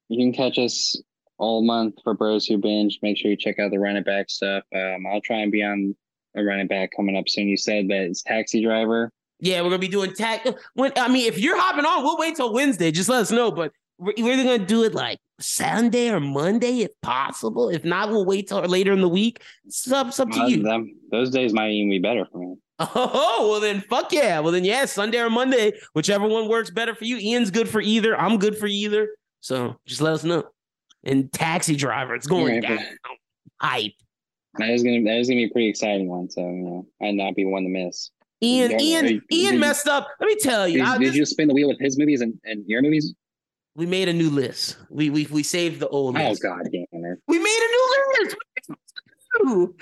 you can catch us all month for Bros Who Binge. Make sure you check out the running back stuff. Um, I'll try and be on a running back coming up soon. You said that it's taxi driver. Yeah, we're gonna be doing tax. When I mean, if you're hopping on, we'll wait till Wednesday. Just let us know. But we're either gonna do it like Sunday or Monday, if possible. If not, we'll wait till later in the week. It's up, it's up to uh, you. Them, those days might even be better for me. Oh well, then fuck yeah. Well then, yeah, Sunday or Monday, whichever one works better for you. Ian's good for either. I'm good for either. So just let us know and Taxi Driver. It's going down. Hype. That is gonna that is gonna be a pretty exciting one. So you know, I'd not be one to miss. Ian, Ian, you, Ian messed you, up. Let me tell you. Did, I, did you spin the wheel with his movies and, and your movies? We made a new list. We we we saved the old. Oh list. God damn it! We made a new list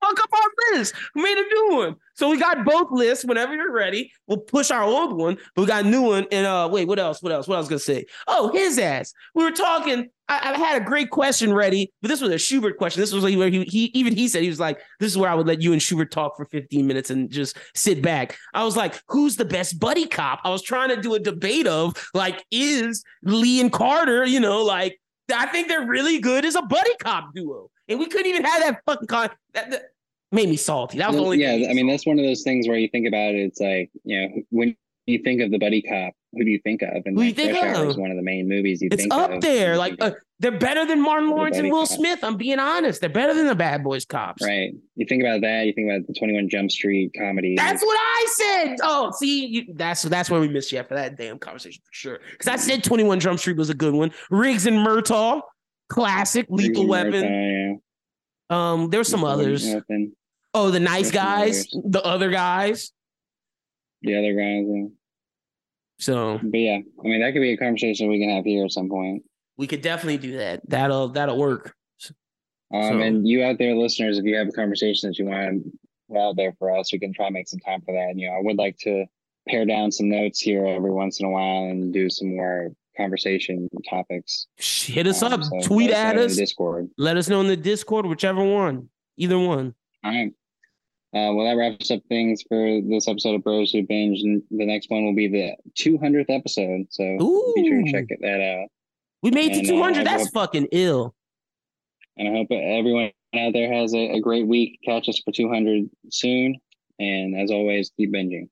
fuck up our list. We made a new one. So we got both lists whenever you're ready. We'll push our old one, but we got a new one. And uh wait, what else? What else? What I was gonna say? Oh, his ass. We were talking. I, I had a great question ready, but this was a Schubert question. This was like where he, he even he said he was like, this is where I would let you and Schubert talk for 15 minutes and just sit back. I was like, who's the best buddy cop? I was trying to do a debate of like, is Lee and Carter, you know, like I think they're really good as a buddy cop duo. And we couldn't even have that fucking con. That, that made me salty. That was only. Yeah, I mean that's one of those things where you think about it. It's like you know when you think of the buddy cop, who do you think of? And who like, think Rush of? is one of the main movies you it's think up of. there. Like uh, they're better than Martin Lawrence and Will cop. Smith. I'm being honest. They're better than the Bad Boys cops. Right. You think about that. You think about the 21 Jump Street comedy. That's what I said. Oh, see, you, that's that's where we missed you for that damn conversation for sure. Because I said 21 Jump Street was a good one. Riggs and Murtaugh, classic, Lethal Weapon. Um, there were some others. Weapon. Oh, the nice guys, the other guys. The other guys. Yeah. So, but yeah, I mean that could be a conversation we can have here at some point. We could definitely do that. That'll that'll work. Um, so. and you out there, listeners, if you have a conversation that you want to put out there for us, we can try and make some time for that. And, you know, I would like to pare down some notes here every once in a while and do some more conversation topics. Hit us um, up, so tweet at us, Discord. Let us know in the Discord, whichever one, either one. All right. Uh, well, that wraps up things for this episode of Bros Who Binge, and the next one will be the 200th episode. So Ooh. be sure to check that out. We made and, to 200. Uh, That's hope, fucking ill. And I hope everyone out there has a, a great week. Catch us for 200 soon. And as always, keep binging.